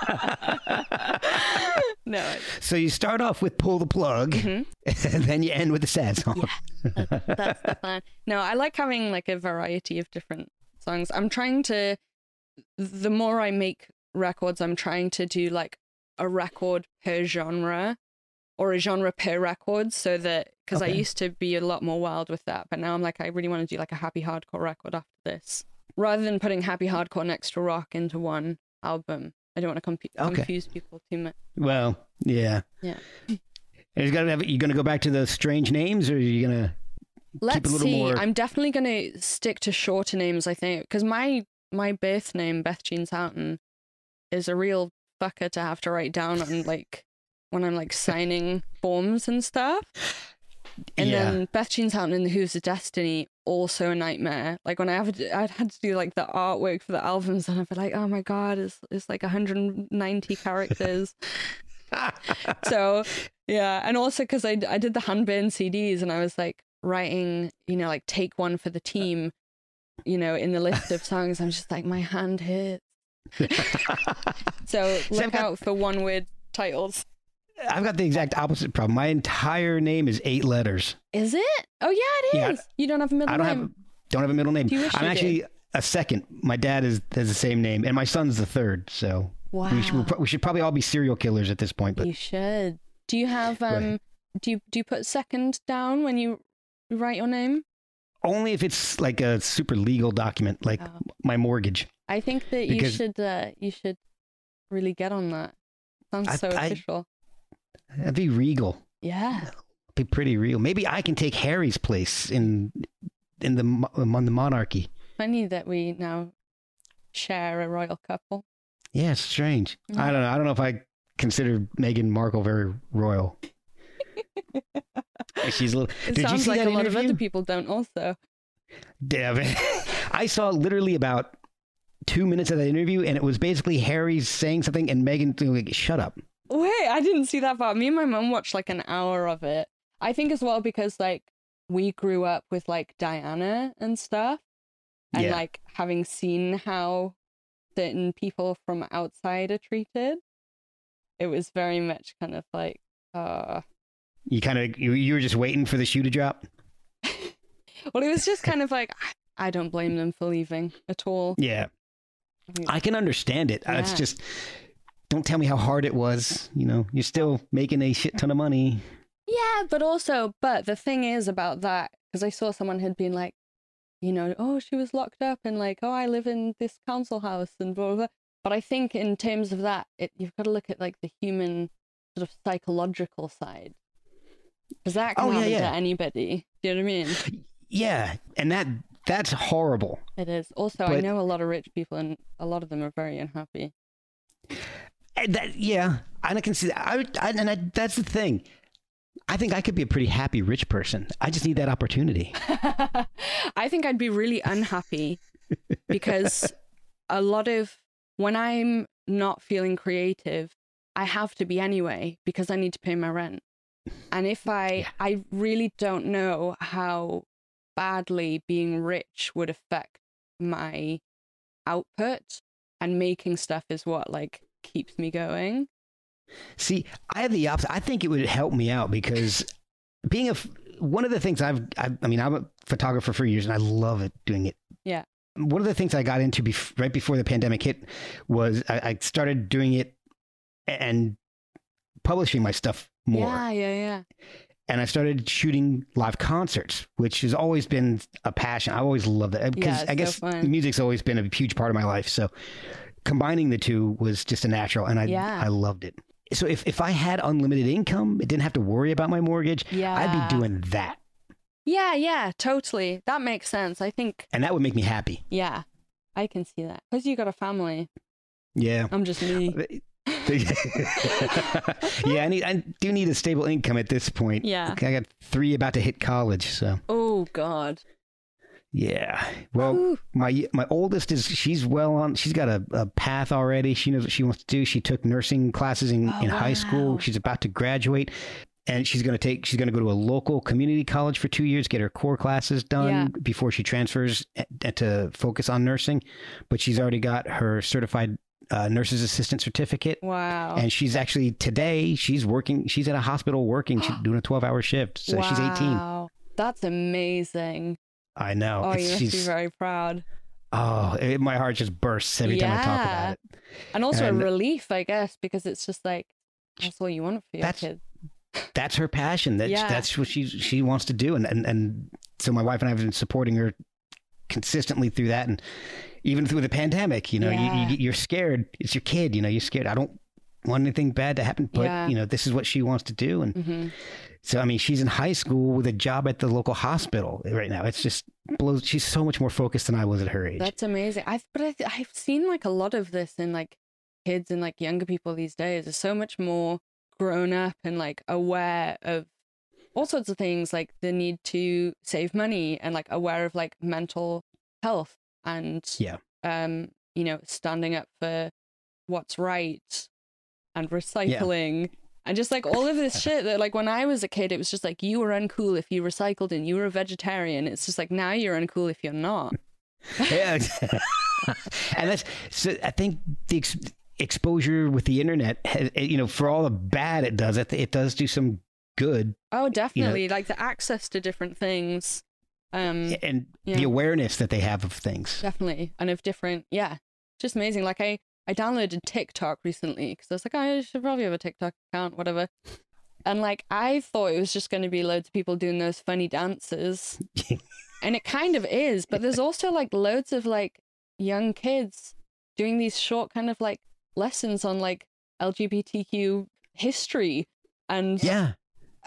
(laughs) no. So you start off with "Pull the Plug," Mhm. and then you end with a sad song. That's the plan. No, I like having like a variety of different songs. I'm trying to. The more I make records, I'm trying to do like a record per genre, or a genre per record, so that because I used to be a lot more wild with that, but now I'm like I really want to do like a happy hardcore record after this, rather than putting happy hardcore next to rock into one album. I don't want to confu- Okay. confuse people too much. Well, yeah. Yeah. Is gonna have you gonna go back to the strange names, or are you gonna? Let's a little see. more- I'm definitely going to stick to shorter names, I think, because my my birth name, Beth Jeans Houghton, is a real fucker to have to write down on (laughs) like when I'm like signing forms and stuff. And yeah. then Beth Jeans Houghton in the Hooves of Destiny, also a nightmare. Like when I have, to, I'd had to do like the artwork for the albums, and I'd be like, oh my god, it's it's like 190 (laughs) characters. (laughs) so yeah, and also because I I did the handburn CDs, and I was like writing, you know, like take one for the uh, team, you know, in the (laughs) list of songs. I'm just like my hand hurts. (laughs) So look got- out for one word titles. I've got the exact opposite problem. My entire name is eight letters. Is it? Oh yeah, Yeah, it is. you don't have a middle I don't name. have don't have a middle name. Do you wish I'm actually a second. My dad is has the same name, and my son's the third. So Wow. we, should, we should probably all be serial killers at this point. But you should. Do you have um? Do you do you put second down when you write your name? Only if it's like a super legal document, like Oh. my mortgage. I think that you should uh, you should really get on that. Sounds I- so I- official. That'd be regal. Yeah. Be pretty real. Maybe I can take Harry's place in in the mo- among the monarchy. Funny that we now share a royal couple. Yeah, it's strange. Mm. I don't know. I don't know if I consider Meghan Markle very royal. (laughs) She's a little. It Did you see like that a lot interview? of other people don't also. Damn it. (laughs) I saw literally about two minutes of that interview, and it was basically Harry saying something and Meghan like, shut up. Wait, I didn't see that part. Me and my mom watched like an hour of it. I think as well because like we grew up with like Diana and stuff. And Yeah. like having seen how certain people from outside are treated. It was very much kind of like uh You kind of, you, you were just waiting for the shoe to drop. (laughs) well it was just kind of like I- don't blame them for leaving at all. Yeah. I can understand it. Uh, It's just, don't tell me how hard it was. You know, you're still making a shit ton of money. Yeah, but also, but the thing is about that, because I saw someone had been like, you know, oh, she was locked up and like, oh, I live in this council house and blah, blah, blah. But I think in terms of that, it, you've got to look at like the human sort of psychological side. Because that can Oh, yeah, happen yeah. to anybody. Do you know what I mean? (gasps) Yeah. And that, that's horrible. It is. Also, I know a lot of rich people and a lot of them are very unhappy. And that, yeah. And I can see that. I, I, and I, that's the thing. I think I could be a pretty happy rich person. I just need that opportunity. (laughs) I think I'd be really unhappy because (laughs) a lot of when I'm not feeling creative, I have to be anyway because I need to pay my rent. And if I Yeah. I really don't know how badly being rich would affect my output and making stuff is what like keeps me going. See, I have the opposite. I think it would help me out because being a f- one of the things I've, I, I mean, I'm a photographer for years and I love it doing it. Yeah. One of the things I got into bef- right before the pandemic hit was I, I started doing it and publishing my stuff more. Yeah, yeah, yeah. and I started shooting live concerts, which has always been a passion. I always loved that because uh, Yeah, I guess so music's always been a huge part of my life. So combining the two was just a natural, and I Yeah. I loved it. So if if I had unlimited income, it didn't have to worry about my mortgage. Yeah. I'd be doing that, Yeah, yeah, totally. That makes sense. I think, and that would make me happy. yeah, I can see that. Because you got a family. Yeah. I'm just me. Uh, (laughs) yeah, I need. I do need a stable income at this point. Yeah. I got three about to hit college, so Oh, God. yeah. Well, Ooh. my my oldest is she's well on. She's got a, a path already. She knows what she wants to do. She took nursing classes in, Oh, in high school. She's about to graduate. And she's going to take, she's going to go to a local community college for two years, get her core classes done Yeah. before she transfers a- to focus on nursing. But she's already got her certified uh, nurse's assistant certificate. Wow. And she's actually today she's working. She's at a hospital working. She's (gasps) doing a twelve hour shift. So she's eighteen. That's amazing. I know. Oh, It's- you must be very proud. oh, it, my heart just bursts every time I talk about it. And also And- a relief, I guess, because it's just like, that's all you want for your That's- kid. That's her passion. That's Yeah. that's what she she wants to do. And, and and so my wife and I have been supporting her consistently through that, and even through the pandemic. You know, Yeah. you, you you're scared. It's your kid. You know, you're scared. I don't want anything bad to happen, but Yeah. you know, this is what she wants to do, and hmm So I mean, she's in high school with a job at the local hospital right now. It's just blows. She's so much more focused than I was at her age. That's amazing. I've but I, I've seen like a lot of this in like kids and like younger people these days. They're so much more grown up and like aware of all sorts of things, like the need to save money and like aware of like mental health and Yeah. um, you know, standing up for what's right and recycling. And just like all of this (laughs) shit that like when I was a kid, it was just like you were uncool if you recycled and you were a vegetarian. It's just like now you're uncool if you're not. yeah, (laughs) (laughs) and that's so. I think the ex- exposure with the internet, has, you know, for all the bad it does, it, it does do some good, Oh, definitely. Like the access to different things. Um, and Yeah. the awareness that they have of things. definitely. And of different, yeah, just amazing. Like I, I downloaded TikTok recently because I was like, "Oh, I should probably have a TikTok account, whatever. And like, I thought it was just going to be loads of people doing those funny dances. (laughs) and it kind of is, but there's also like loads of like young kids doing these short kind of like lessons on like LGBTQ history. And Yeah,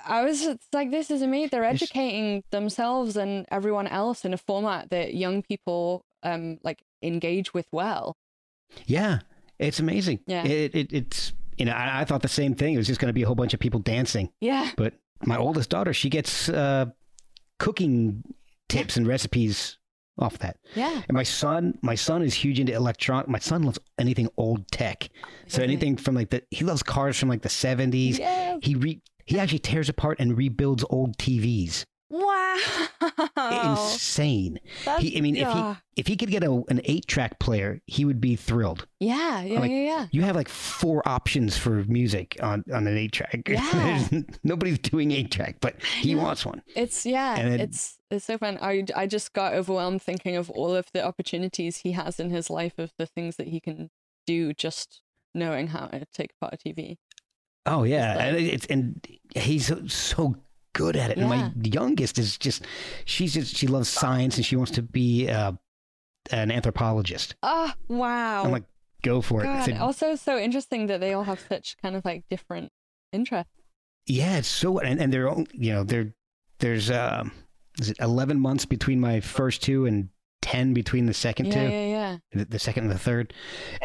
I was it's like, this is amazing. They're educating themselves and everyone else in a format that young people um like engage with well. yeah, it's amazing. Yeah. it, it it's you know, I, I thought the same thing. It was just going to be a whole bunch of people dancing. Yeah. But my oldest daughter, she gets uh, cooking tips and recipes off that. Yeah. And my son, my son is huge into electronic. My son loves anything old tech. So anything from like the he loves cars from like the seventies. Yeah. He re he actually tears apart and rebuilds old TVs. Wow. Insane. That's- He, I mean, if he if he could get a, an eight track player, he would be thrilled. Yeah, yeah, like- yeah, yeah. You have like four options for music on on an eight track. (laughs) Yeah. (laughs) Nobody's doing eight track, but he know. wants one. It's yeah, it's it's so fun. I I just got overwhelmed thinking of all of the opportunities he has in his life of the things that he can do just knowing how to take apart a TV. Oh yeah, and it's and he's so, good at it. And my youngest is just she's just she loves science and she wants to be uh, an anthropologist. Oh wow! I'm like, go for it. Said, also so interesting that they all have such kind of like different interests. yeah, it's so and, and they're all- you know they're there's um is it 11 months between my first two and 10 between the second Yeah, two, yeah, yeah. the, the second and the third,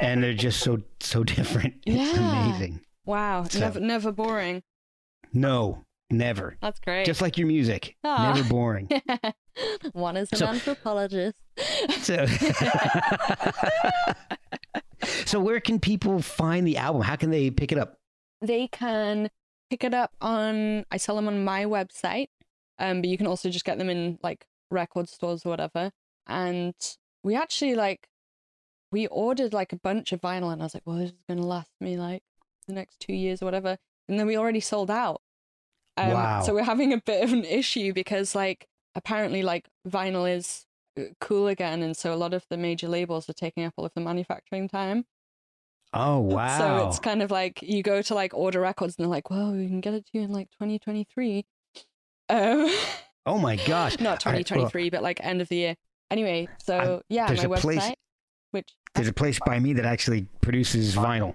and they're just so so (laughs) different. It's Yeah. amazing. Wow, So- never never boring. No, never. That's great. Just like your music, Aw. never boring. (laughs) One is an So- anthropologist. (laughs) So, (laughs) so where can people find the album? How can they pick it up? they can pick it up on I sell them on my website. Um, but you can also just get them in like record stores or whatever. And we actually like we ordered like a bunch of vinyl and I was like, well, this is gonna last me like the next two years or whatever. And then we already sold out. Um, Wow. So we're having a bit of an issue because like apparently like vinyl is uh, cool again, and so a lot of the major labels are taking up all of the manufacturing time. Oh wow! So it's kind of like you go to like order records and they're like, well, we can get it to you in like 2023. Um, Oh my gosh. (laughs) not All right, well, 2023, but like end of the year. Anyway, so yeah, there's my a place- which there's a place by me that actually produces vinyl.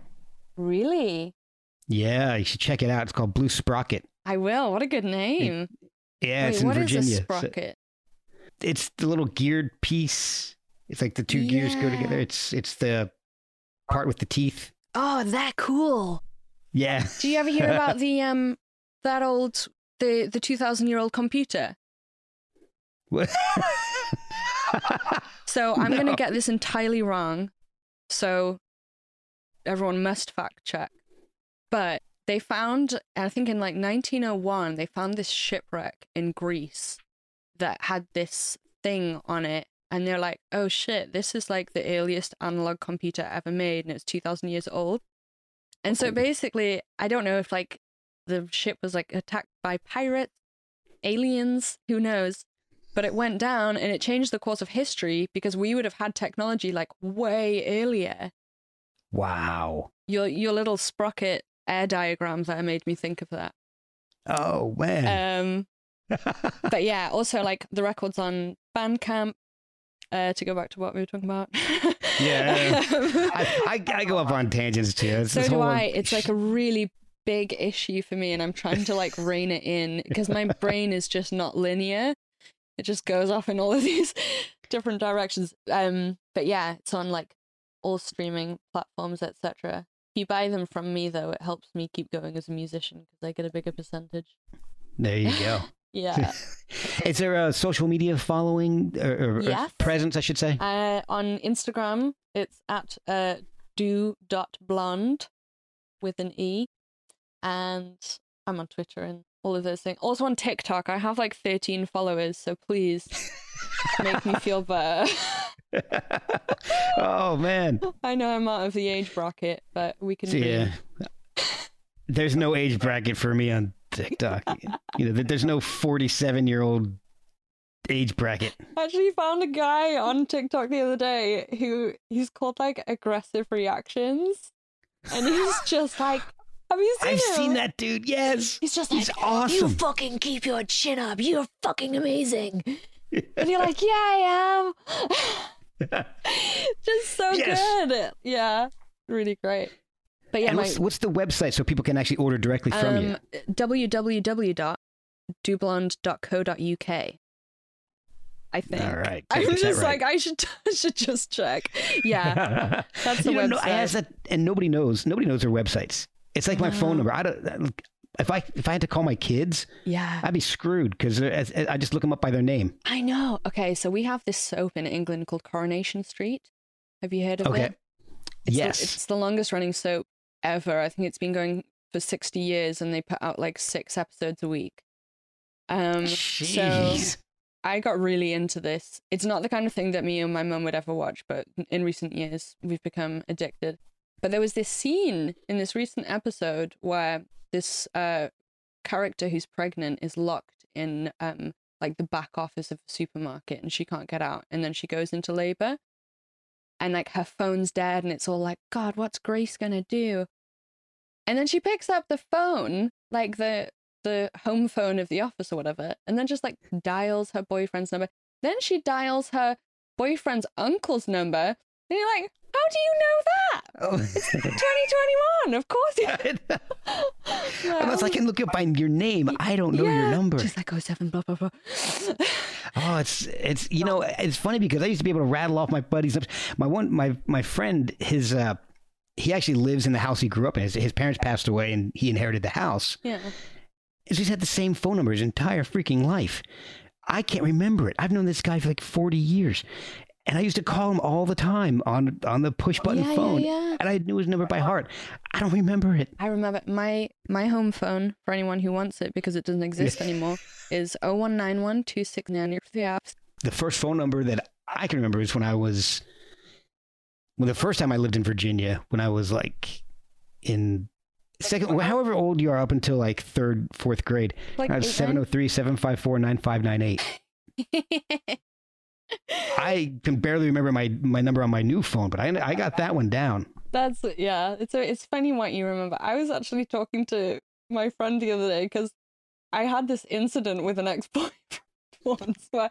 Really, Yeah, you should check it out. It's called Blue Sprocket. I will. What a good name. Yeah, Wait, it's in what is Virginia. a So- sprocket? it's the little geared piece. It's like the two gears go together. It's it's the part with the teeth. Oh, that cool. Yeah. Do you ever hear (laughs) about the um that old the the 2000 year old computer? What? (laughs) So I'm going to get this entirely wrong. So everyone must fact check. But they found, I think in like 1901, they found this shipwreck in Greece that had this thing on it. And they're like, oh shit, this is like the earliest analog computer ever made and it's 2000 years old. And so basically, I don't know if like the ship was like attacked by pirates, aliens, who knows but it went down and it changed the course of history because we would have had technology like way earlier. Wow. Your your little sprocket air diagram there made me think of that. Oh man. Um, (laughs) but yeah, also like the records on Bandcamp. Uh, to go back to what we were talking about. (laughs) Yeah. I, I, I go up on tangents too. It's so do I. It's like a really big issue for me, and I'm trying to like rein it in because my brain is just not linear. It just goes off in all of these (laughs) different directions. Um, but yeah, it's on like all streaming platforms, etc. If you buy them from me, though, it helps me keep going as a musician because I get a bigger percentage. There you go. (laughs) Yeah. (laughs) Is there a social media following or, or- or presence, I should say? uh, on Instagram, it's at uh, du.blonde with an E. And I'm on Twitter and all of those things. Also on TikTok, I have like 13 followers, so please (laughs) make me feel better. (laughs) oh man. I know I'm out of the age bracket, but we can be. Yeah. There's no age bracket for me on TikTok. (laughs) you know, there's no 47 year old age bracket. Actually, found a guy on TikTok the other day who he's called like aggressive reactions, and he's (gasps) just like, "Have you seen I've him? seen that dude. Yes. He's just He's like, awesome. You fucking keep your chin up. You're fucking amazing. (laughs) and you're like, Yeah, I am. (laughs) just so Yes. good. Yeah, really great. But yeah, my what's, what's the website so people can actually order directly from you? um, www.dublonde.co.uk. I think. All right. I'm just right. like I should (laughs) I should just check. Yeah, (laughs) that's the You don't know- website. I asked that, and nobody knows. Nobody knows their websites. It's like my phone number. I don't. If I if I had to call my kids, yeah. I'd be screwed because I just look them up by their name. I know. Okay, so we have this soap in England called Coronation Street. Have you heard of Okay. it? It's yes. The, it's the longest running soap ever. I think it's been going for 60 years and they put out like six episodes a week. Um, so Jeez. I got really into this. It's not the kind of thing that me and my mum would ever watch, but in recent years we've become addicted. But there was this scene in this recent episode where this uh, character who's pregnant is locked in um, like the back office of a supermarket and she can't get out. And then she goes into labor and like her phone's dead and it's all like, God, what's Grace gonna do? And then she picks up the phone, like the the home phone of the office or whatever, and then just like dials her boyfriend's number. Then she dials her boyfriend's uncle's number. And you're like, how do you know that? Oh. (laughs) 2021, of course. (laughs) You- Unless I can look up by your name, I don't know your number. She's like, oh seven, blah blah blah. (laughs) Oh, it's it's you know it's funny because I used to be able to rattle off my buddies. My one my my friend his uh he actually lives in the house he grew up in. His, his parents passed away and he inherited the house. yeah. So he's had the same phone number his entire freaking life. I can't remember it. I've known this guy for like forty years, and I used to call him all the time on on the push button Yeah, yeah, phone, yeah. and I knew his number by heart. I don't remember it. I remember my my home phone for anyone who wants it because it doesn't exist anymore (laughs) is 0191 the first phone number that I can remember is when I was well the first time I lived in Virginia when I was like in second however old you are up until like third fourth grade Like I was (laughs) 703-754-9598 I can barely remember my my number on my new phone but I I got that one down That's yeah. It's a, it's funny what you remember. I was actually talking to my friend the other day because I had this incident with an ex-boyfriend (laughs) once where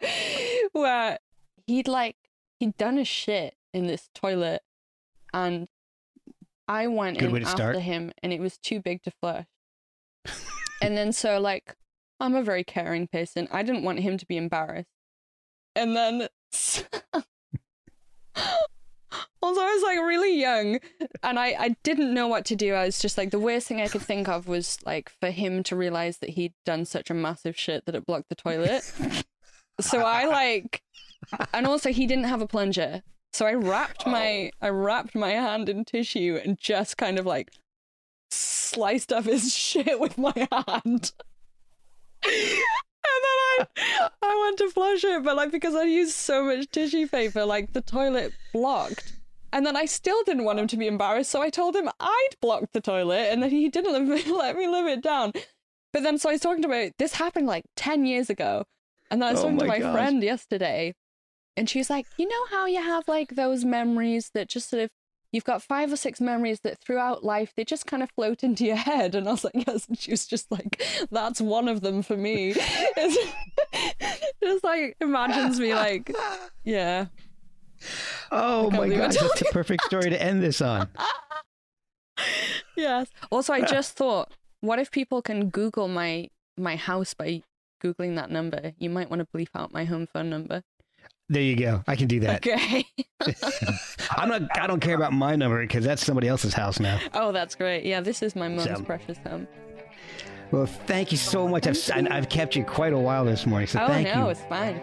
where he'd like he'd done a shit in this toilet and I went Good in after start. him and it was too big to flush. and then so like I'm a very caring person. I didn't want him to be embarrassed. And then (laughs) also I was like really young and I, I didn't know what to do. I was just like the worst thing I could think of was like for him to realize that he'd done such a massive shit that it blocked the toilet. so I like and also he didn't have a plunger. So I wrapped my oh. I wrapped my hand in tissue and just kind of like sliced up his (laughs) shit with my hand. And then I, I went to flush it, but like because I used so much tissue paper, like the toilet blocked. And then I still didn't want him to be embarrassed, so I told him I'd blocked the toilet, and then he didn't let me, (laughs) live it down. But then, so I was talking to about this happened like ten years ago, and then I was Oh talking to my my gosh. friend yesterday, and she's like, "You know how you have like those memories that just sort of you've got five or six memories that throughout life they just kind of float into your head. And i was like (laughs) yes. And she was just like that's one of them for me. It's (laughs) (laughs) just like imagines me like yeah. Oh my god I gosh, told that's the perfect story to end this on. yes. Also i just thought what if people can google my my house by googling that number? You might want to bleep out my home phone number There you go. I can do that. okay (laughs) (laughs) I'm not. I don't care about my number because that's somebody else's house now. oh that's great yeah this is my mom's So- precious home Well, thank you so much. I've and I've kept you quite a while this morning, so oh thank no you. it's fine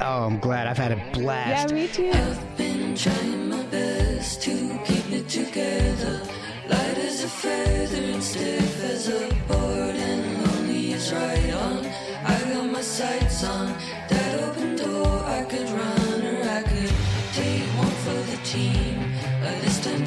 Oh, I'm glad. I've had a blast. yeah blast. me too I've been trying my best to keep it together. Light as a feather and stiff as a board, and lonely as right on. I got my sights on